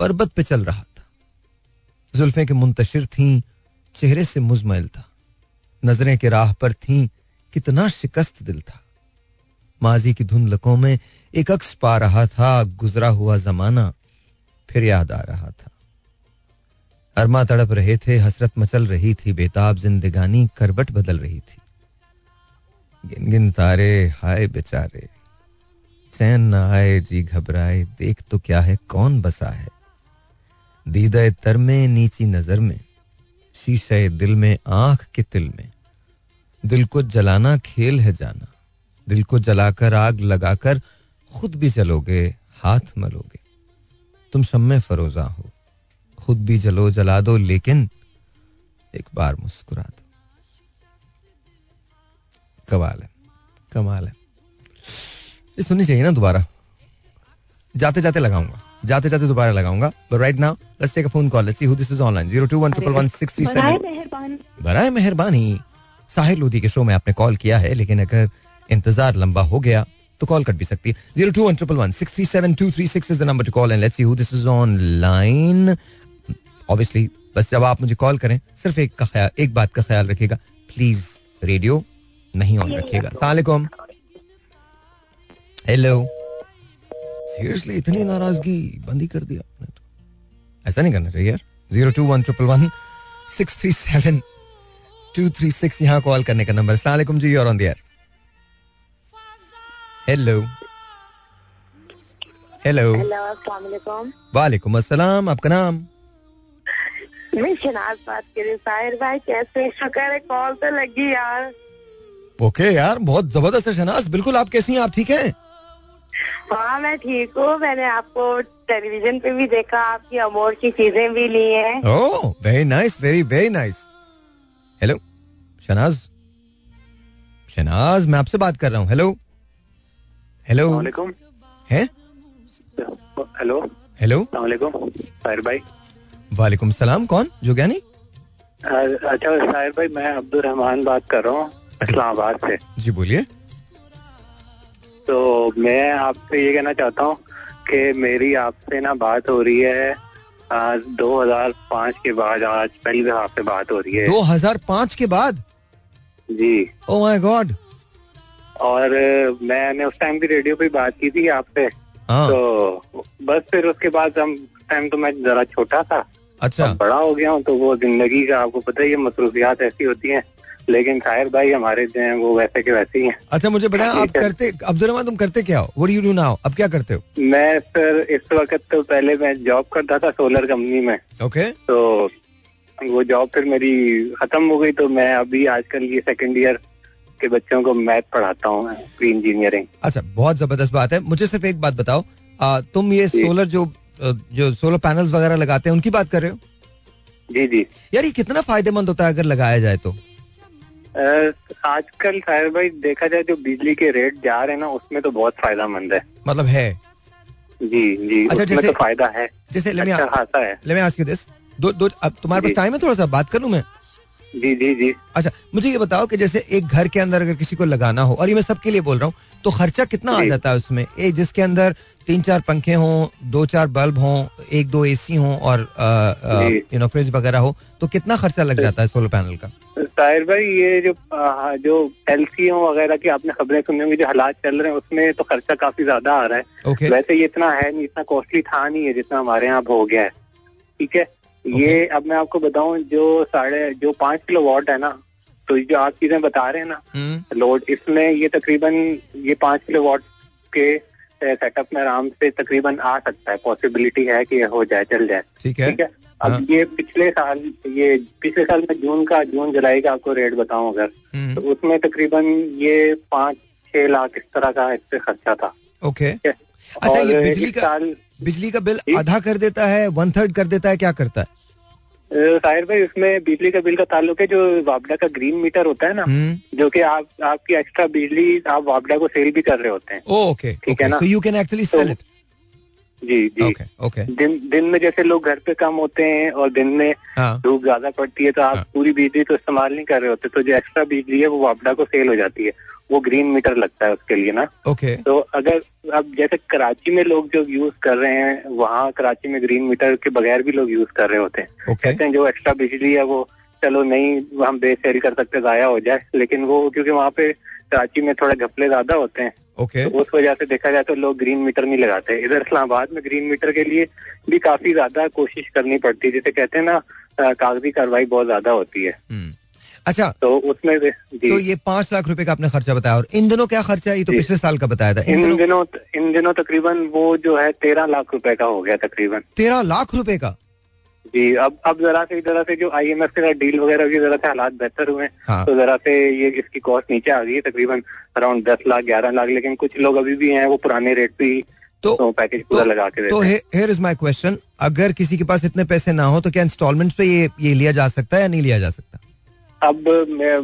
पर्वत पे चल रहा था। जुल्फे के मुंतशिर थीं, चेहरे से मुजमैल था। नज़रें के राह पर थीं, कितना शिकस्त दिल था। माजी की धुंधलकों में एक अक्स पा रहा था, गुजरा हुआ जमाना फिर याद आ रहा था। अरमा तड़प रहे थे, हसरत मचल रही थी, बेताब जिंदगानी करवट बदल रही थी। गिन गिन तारे, हाय बेचारे। चैन न आए, जी घबराए, देख तो क्या है, कौन बसा है? दीदा तर में, नीची नज़र में, शीशे दिल में, आँख के तिल में। दिल को जलाना खेल है जाना, दिल को जलाकर आग लगाकर खुद भी जलोगे, हाथ मलोगे। तुम शम्मे फरोजा हो खुद भी जलो जला दो लेकिन एक बार मुस्कुरा दो। कमाल है कमाल है। ये सुननी चाहिए ना दोबारा। जाते जाते लगाऊँगा जाते जाते दोबारा लगाऊँगा। But right now let's take a phone call let's see who this is online 021116337 मेहरबान। बराए मेहरबानी। साहिर लोधी के शो में आपने कॉल किया है लेकिन अगर इंतज़ार लंबा हो गया तो कॉल कट भी सकती है। Zero two one triple one six three seven two three six is the number to call and let's see who this is online obviously बस जब आप मुझे कॉल करें सिर्फ़ एक का ख्याल एक बात का ख्याल रखिएगा। प्लीज़ रेडियो नहीं ऑन रखिएगा। सलाम हेलो सीरियसली इतनी नाराज़गी बंद ही कर दिया आपने तो। ऐसा नहीं करना चाहिए यार। Zero two one triple one six three seven two three six यहाँ कॉल करने का नंबर सलाम जी और ऑन दियर हेलो हेलो वालेकुम वालेकुम अस्सलाम आपका नाम? मैं शनाज बात कर रही साहिर भाई कैसे शुक्र है कॉल तो लगी यार। ओके यार बहुत ज़बरदस्त है शनाज बिल्कुल आप कैसी हैं? आप ठीक हैं? हाँ मैं ठीक हूँ। मैंने आपको टेलीविज़न पे भी देखा आपकी अमोर की चीज़ें भी ली हैं। ओह very nice very very nice hello Shanaz Shanaz मैं आपसे बात कर रहा हूँ। हेलो हेलो वालेकुम है? हेलो हेलो वालेकुम साहिर भाई? वालेकुम सलाम कौन? जोगानी अच्छा साहिर भाई मैं अब्दुल रहमान बात कर रहा हूँ इस्लामाबाद से। जी बोलिए। तो मैं आपसे ये कहना चाहता हूँ कि मेरी आपसे ना बात हो रही है दो हज़ार पाँच के बाद आज पहली दफ़ा से बात हो रही है। 2005 के बाद? जी। ओ माय गॉड और मैंने उस टाइम भी रेडियो पे बात की थी आपसे। हाँ। तो बस फिर उसके बाद हम टाइम तो मैं जरा छोटा था। अच्छा। अब बड़ा हो गया हूँ तो वो ज़िंदगी का आपको पता ही है मसरूफियात ऐसी होती हैं। लेकिन साहिर भाई हमारे जो हैं वो वैसे के वैसे ही हैं। अच्छा मुझे बताएँ आप करते अब्दुलरहमान तुम करते क्या हो? What do you do now अब क्या करते हो? मैं सर इस वक्त तो पहले मैं जॉब करता था सोलर कंपनी में। ओके तो वो जॉब फिर मेरी खत्म हो गई तो मैं अभी आजकल ये सेकंड ईयर के बच्चों को मैथ पढ़ाता हूँ प्री इंजीनियरिंग अच्छा बहुत ज़बरदस्त बात है। मुझे सिर्फ़ एक बात बताओ। आ, तुम ये सोलर जो जो सोलर पैनल्स वगैरह लगाते हैं उनकी बात कर रहे हो? जी जी। यार ये कितना फ़ायदेमंद होता है अगर लगाया जाए तो? आजकल साहिर भाई देखा जाए जो बिजली के रेट जा रहे हैं ना उसमें तो बहुत फ़ायदा मंद है। मतलब है? जी जी अच्छा, जैसे- तो फ़ायदा है। जैसे अच्छा खासा है। me ask you दो दो अब तुम्हारे पास टाइम है थोड़ा सा? बात कर लूँ मैं? जी जी जी। अच्छा मुझे ये बताओ कि जैसे एक घर के अंदर अगर किसी को लगाना हो और ये मैं सबके लिए बोल रहा हूँ तो खर्चा कितना आ जाता है उसमें? एक जिसके अंदर तीन चार पंखे हों दो चार बल्ब हों एक दो एसी हों और यू नो फ्रिज वगैरह हो तो कितना खर्चा लग जाता है सोलर पैनल का? साहिर भाई ये जो आ, जो एलसीओ वगैरह की आपने खबरें सुनी होंगी जो हालात चल रहे हैं उसमें तो खर्चा काफ़ी ज़्यादा आ रहा है। ओके वैसे ये इतना है नहीं इतना कॉस्टली था नहीं है जितना हमारे यहाँ अब हो गया है। ठीक है? Okay. ये अब मैं आपको बताऊँ जो साढ़े जो पाँच किलो वॉट है ना तो जो आप चीज़ें बता रहे हैं ना हम्म, लोड इसमें ये तकरीबन ये पाँच किलो वॉट के सेटअप में आराम से तकरीबन आ सकता है। पॉसिबिलिटी है कि हो जाए चल जाए। ठीक है। ठीक है? हाँ। अब ये पिछले साल ये पिछले साल में जून का जून जुलाई का आपको रेट बताऊँ अगर हम्म, तो उसमें तकरीबन ये पाँच छह लाख इस तरह का इस पे खर्चा था। ओके। अच्छा ये बिजली का बिजली का बिल आधा कर देता है वन थर्ड कर देता है क्या करता है? साहिर भाई उसमें बिजली का बिल का ताल्लुक है जो वापडा का ग्रीन मीटर होता है ना हम्म। जो कि आप आपकी एक्स्ट्रा बिजली आप वापडा को सेल भी कर रहे होते हैं। ओके ठीक है ना? You can actually sell it जी जी। ओके ओके दिन दिन में जैसे लोग घर पे कम होते हैं और दिन में हाँ। धूप ज़्यादा पड़ती है तो आप हाँ। पूरी बिजली तो इस्तेमाल नहीं कर रहे होते तो जो एक्स्ट्रा बिजली है वो वापडा को सेल हो जाती है। वो ग्रीन मीटर लगता है उसके लिए ना। Okay okay. तो अगर अब जैसे कराची में लोग जो यूज़ कर रहे हैं वहाँ कराची में ग्रीन मीटर के बगैर भी लोग यूज़ कर रहे होते हैं। ओके कहते हैं जो एक्स्ट्रा बिजली है वो चलो नहीं हम बेच सेल कर सकते जाया हो जाए। लेकिन वो क्योंकि वहाँ पे कराची में थोड़े घपले ज़्यादा होते हैं ओके okay. तो उस वजह से देखा जाए तो लोग ग्रीन मीटर नहीं लगाते। इधर इस्लामाबाद में ग्रीन मीटर के लिए भी काफ़ी ज़्यादा कोशिश करनी पड़ती है। जैसे कहते हैं ना कागज़ी कार्रवाई बहुत ज़्यादा होती है। हम्म। अच्छा। तो उसमें तो ये पाँच लाख रुपए का आपने खर्चा बताया और इन दिनों क्या खर्चा है? ये तो पिछले साल का बताया था। इन इन दिनों इन दिनों तकरीबन वो जो है तेरह लाख रुपए का हो गया तकरीबन। तेरह लाख रुपए का? जी अब अब जरा से जरा से जो आईएमएफ के साथ डील वगैरह की जरा से हालात बेहतर हुए हैं, तो जरा से ये इसकी कॉस्ट नीचे आ गई है तकरीबन अराउंड दस लाख ग्यारह लाख लेकिन कुछ लोग अभी भी हैं वो पुराने रेट पे ही तो तो पैकेज पूरा तो- लगा के तो देते हेयर इज़ माय क्वेश्चन अगर किसी के पास इतने पैसे ना हो तो क्या इंस्टॉलमेंट पे ये ये लिया जा सकता है या नहीं लिया जा सकता? अब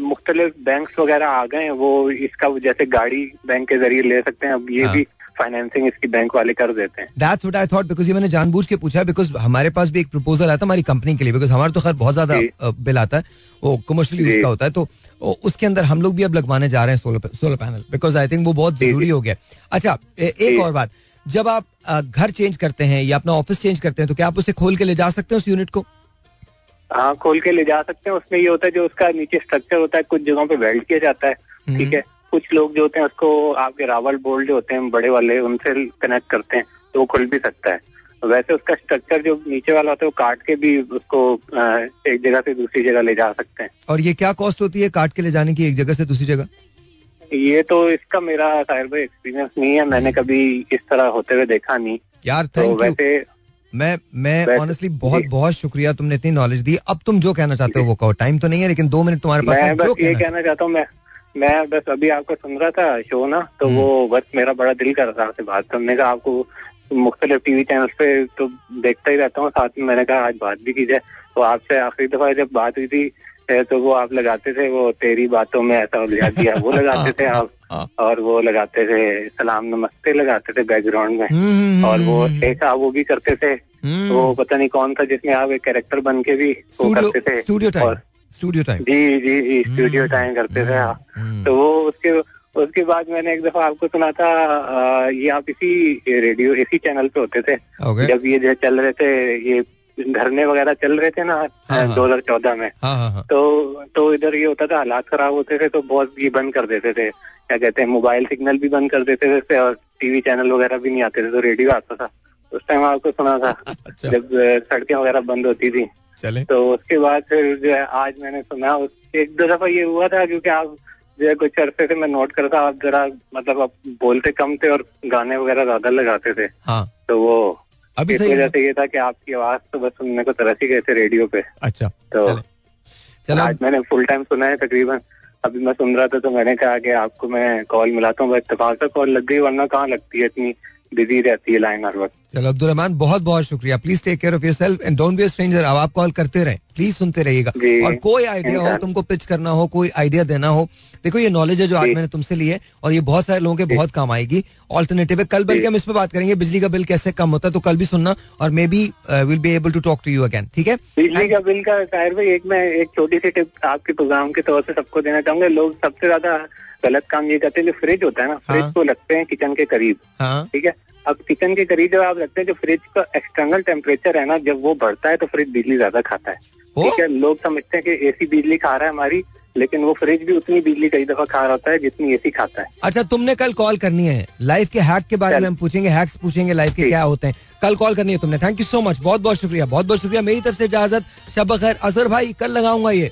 मुख्तलिफ़ बैंक वगैरह आ गए हैं वो इसका जैसे गाड़ी बैंक के ज़रिए ले सकते हैं अब ये हाँ। भी फाइनेंसिंग इसकी बैंक वाले कर देते हैं। That's what I thought because ये मैंने जानबूझ के पूछा बिकॉज़ हमारे पास भी एक प्रपोजल आया था हमारी कंपनी के लिए बिकॉज़ हमारा तो खैर बहुत ज़्यादा बिल आता है वो कमर्शियल यूज़ का होता है तो उसके अंदर हम लोग भी अब लगवाने जा रहे हैं solar solar panel because I think वो बहुत ज़रूरी हो गया। अच्छा एक और बात जब आप घर चेंज करते हैं या अपना ऑफ़िस चेंज करते हैं तो क्या आप उसे खोल के ले जा सकते हैं उस यूनिट को? हाँ खोल के ले जा सकते हैं। उसमें ये होता है जो उसका नीचे स्ट्रक्चर होता है कुछ जगहों पे वेल्ड किया जाता है। हम्म। ठीक है? कुछ लोग जो होते हैं उसको आपके रावल बोल्ट जो होते हैं बड़े वाले उनसे कनेक्ट करते हैं तो वो खुल भी सकता है। वैसे उसका स्ट्रक्चर जो नीचे वाला होता है वो काट के भी उसको एक जगह से दूसरी जगह ले जा सकते हैं। और ये क्या कॉस्ट होती है काट के ले जाने की एक जगह से दूसरी जगह? ये तो इसका मेरा साहिर भाई एक्सपीरियंस नहीं है। मैंने कभी इस तरह होते हुए देखा नहीं। यार तो वैसे मैं मैं ऑनेस्टली बहुत बहुत शुक्रिया तुमने इतनी नॉलेज दी। अब तुम जो कहना चाहते हो वो कहो। टाइम तो नहीं है लेकिन दो मिनट तुम्हारे पास मैं बस ये कहना चाहता हूँ मैं मैं बस अभी आपको सुन रहा था शो ना तो हम्म। वो बस मेरा बड़ा दिल कर रहा था आपसे बात करने का। आपको मुख्तलिफ़ टीवी चैनल पे तो देखता ही रहता हूँ साथ में मैंने कहा आज बात भी की जाए। तो आपसे आखिरी दफ़ा जब बात हुई थी तो वो आप लगाते थे वो तेरी बातों में ऐसा दिया वो लगाते थे आप। और वो लगाते थे सलाम नमस्ते लगाते थे बैकग्राउंड में। हम्म, हम्म, और वो हम्म, आप वो भी करते थे। हम्म। वो पता नहीं कौन था जिसमें आप एक कैरेक्टर बन के भी वो करते थे। स्टूडियो टाइम और- स्टूडियो टाइम जी जी जी स्टूडियो टाइम करते थे हाँ। हम्म। तो वो उसके उसके बाद मैंने एक दफ़ा आपको सुना था आ, ये आप इसी रेडियो इसी चैनल पे होते थे। जब ये जो चल रहे थे ये धरने वगैरह चल रहे थे ना हाँ, हाँ। दो हज़ार चौदह में। हाँ तो तो इधर ये होता था हालात खराब होते थे तो बहुत ये बंद कर देते थे। क्या कहते हैं मोबाइल सिग्नल भी बंद कर देते थे और टीवी चैनल वगैरह भी नहीं आते थे तो रेडियो आता था। उस टाइम आपको सुना था [LAUGHS] अच्छा। जब सड़कें वगैरह बंद होती थी। चले। तो उसके बाद फिर जो है आज मैंने सुना एक दो दफ़ा ये हुआ था क्योंकि आप जो है कुछ अरसे से मैं नोट करता आप जरा मतलब आप बोलते कम थे और गाने वगैरह ज़्यादा लगाते थे। हाँ। तो वो अभी सही वजह से ये था कि आपकी आवाज़ तो बस सुनने को तरस ही गए थे रेडियो पे। अच्छा तो चलो। आज मैंने फुल टाइम सुना है तकरीबन। अभी मैं सुन रहा था तो मैंने कहा कि आपको मैं कॉल मिलाता हूँ इतफाक से कॉल लग गई वरना कहाँ लगती है इतनी? बिज़ी रहती है लाइन हर वक्त। चलो अब्दुल रहमान बहुत बहुत शुक्रिया। Please take care of your self and don't be stranger अब आप कॉल करते रहे। प्लीज़ सुनते रहिएगा। और कोई आइडिया हो तुमको पिच करना हो कोई आइडिया देना हो देखो ये नॉलेज है जो आज मैंने तुमसे ली है और ये बहुत सारे लोगों के बहुत काम आएगी। ऑल्टरनेटिव है कल बल्कि हम इस पे बात करेंगे बिजली का बिल कैसे कम होता है तो कल भी सुनना और maybe will be able to talk to you again ठीक है? बिजली का बिल का शायर भाई एक मैं एक छोटी सी टिप आपके प्रोग्राम के तौर से सबको देना चाहूँगा। लोग सबसे ज़्यादा गलत काम ये करते हैं जो फ्रिज होता है ना हाँ। फ्रिज को लगते हैं किचन के करीब हाँ। ठीक है? अब किचन के करीब जब आप लगते हैं जो फ्रिज का एक्सटर्नल टेम्परेचर है ना जब वो बढ़ता है तो फ्रिज बिजली ज़्यादा खाता है ठीक है? लोग समझते हैं कि एसी बिजली खा रहा है हमारी लेकिन वो फ्रिज भी उतनी बिजली कई दफ़ा खा रहा होता है जितनी एसी खाता है। अच्छा तुमने कल कॉल करनी है। लाइफ के हैक के बारे में हम पूछेंगे हैक्स पूछेंगे लाइफ के क्या होते हैं। कल कॉल करनी है तुमने। थैंक यू सो मच बहुत बहुत शुक्रिया बहुत बहुत शुक्रिया। मेरी तरफ़ से इजाज़त। शब खैर अजहर भाई कल लगाऊँगा ये।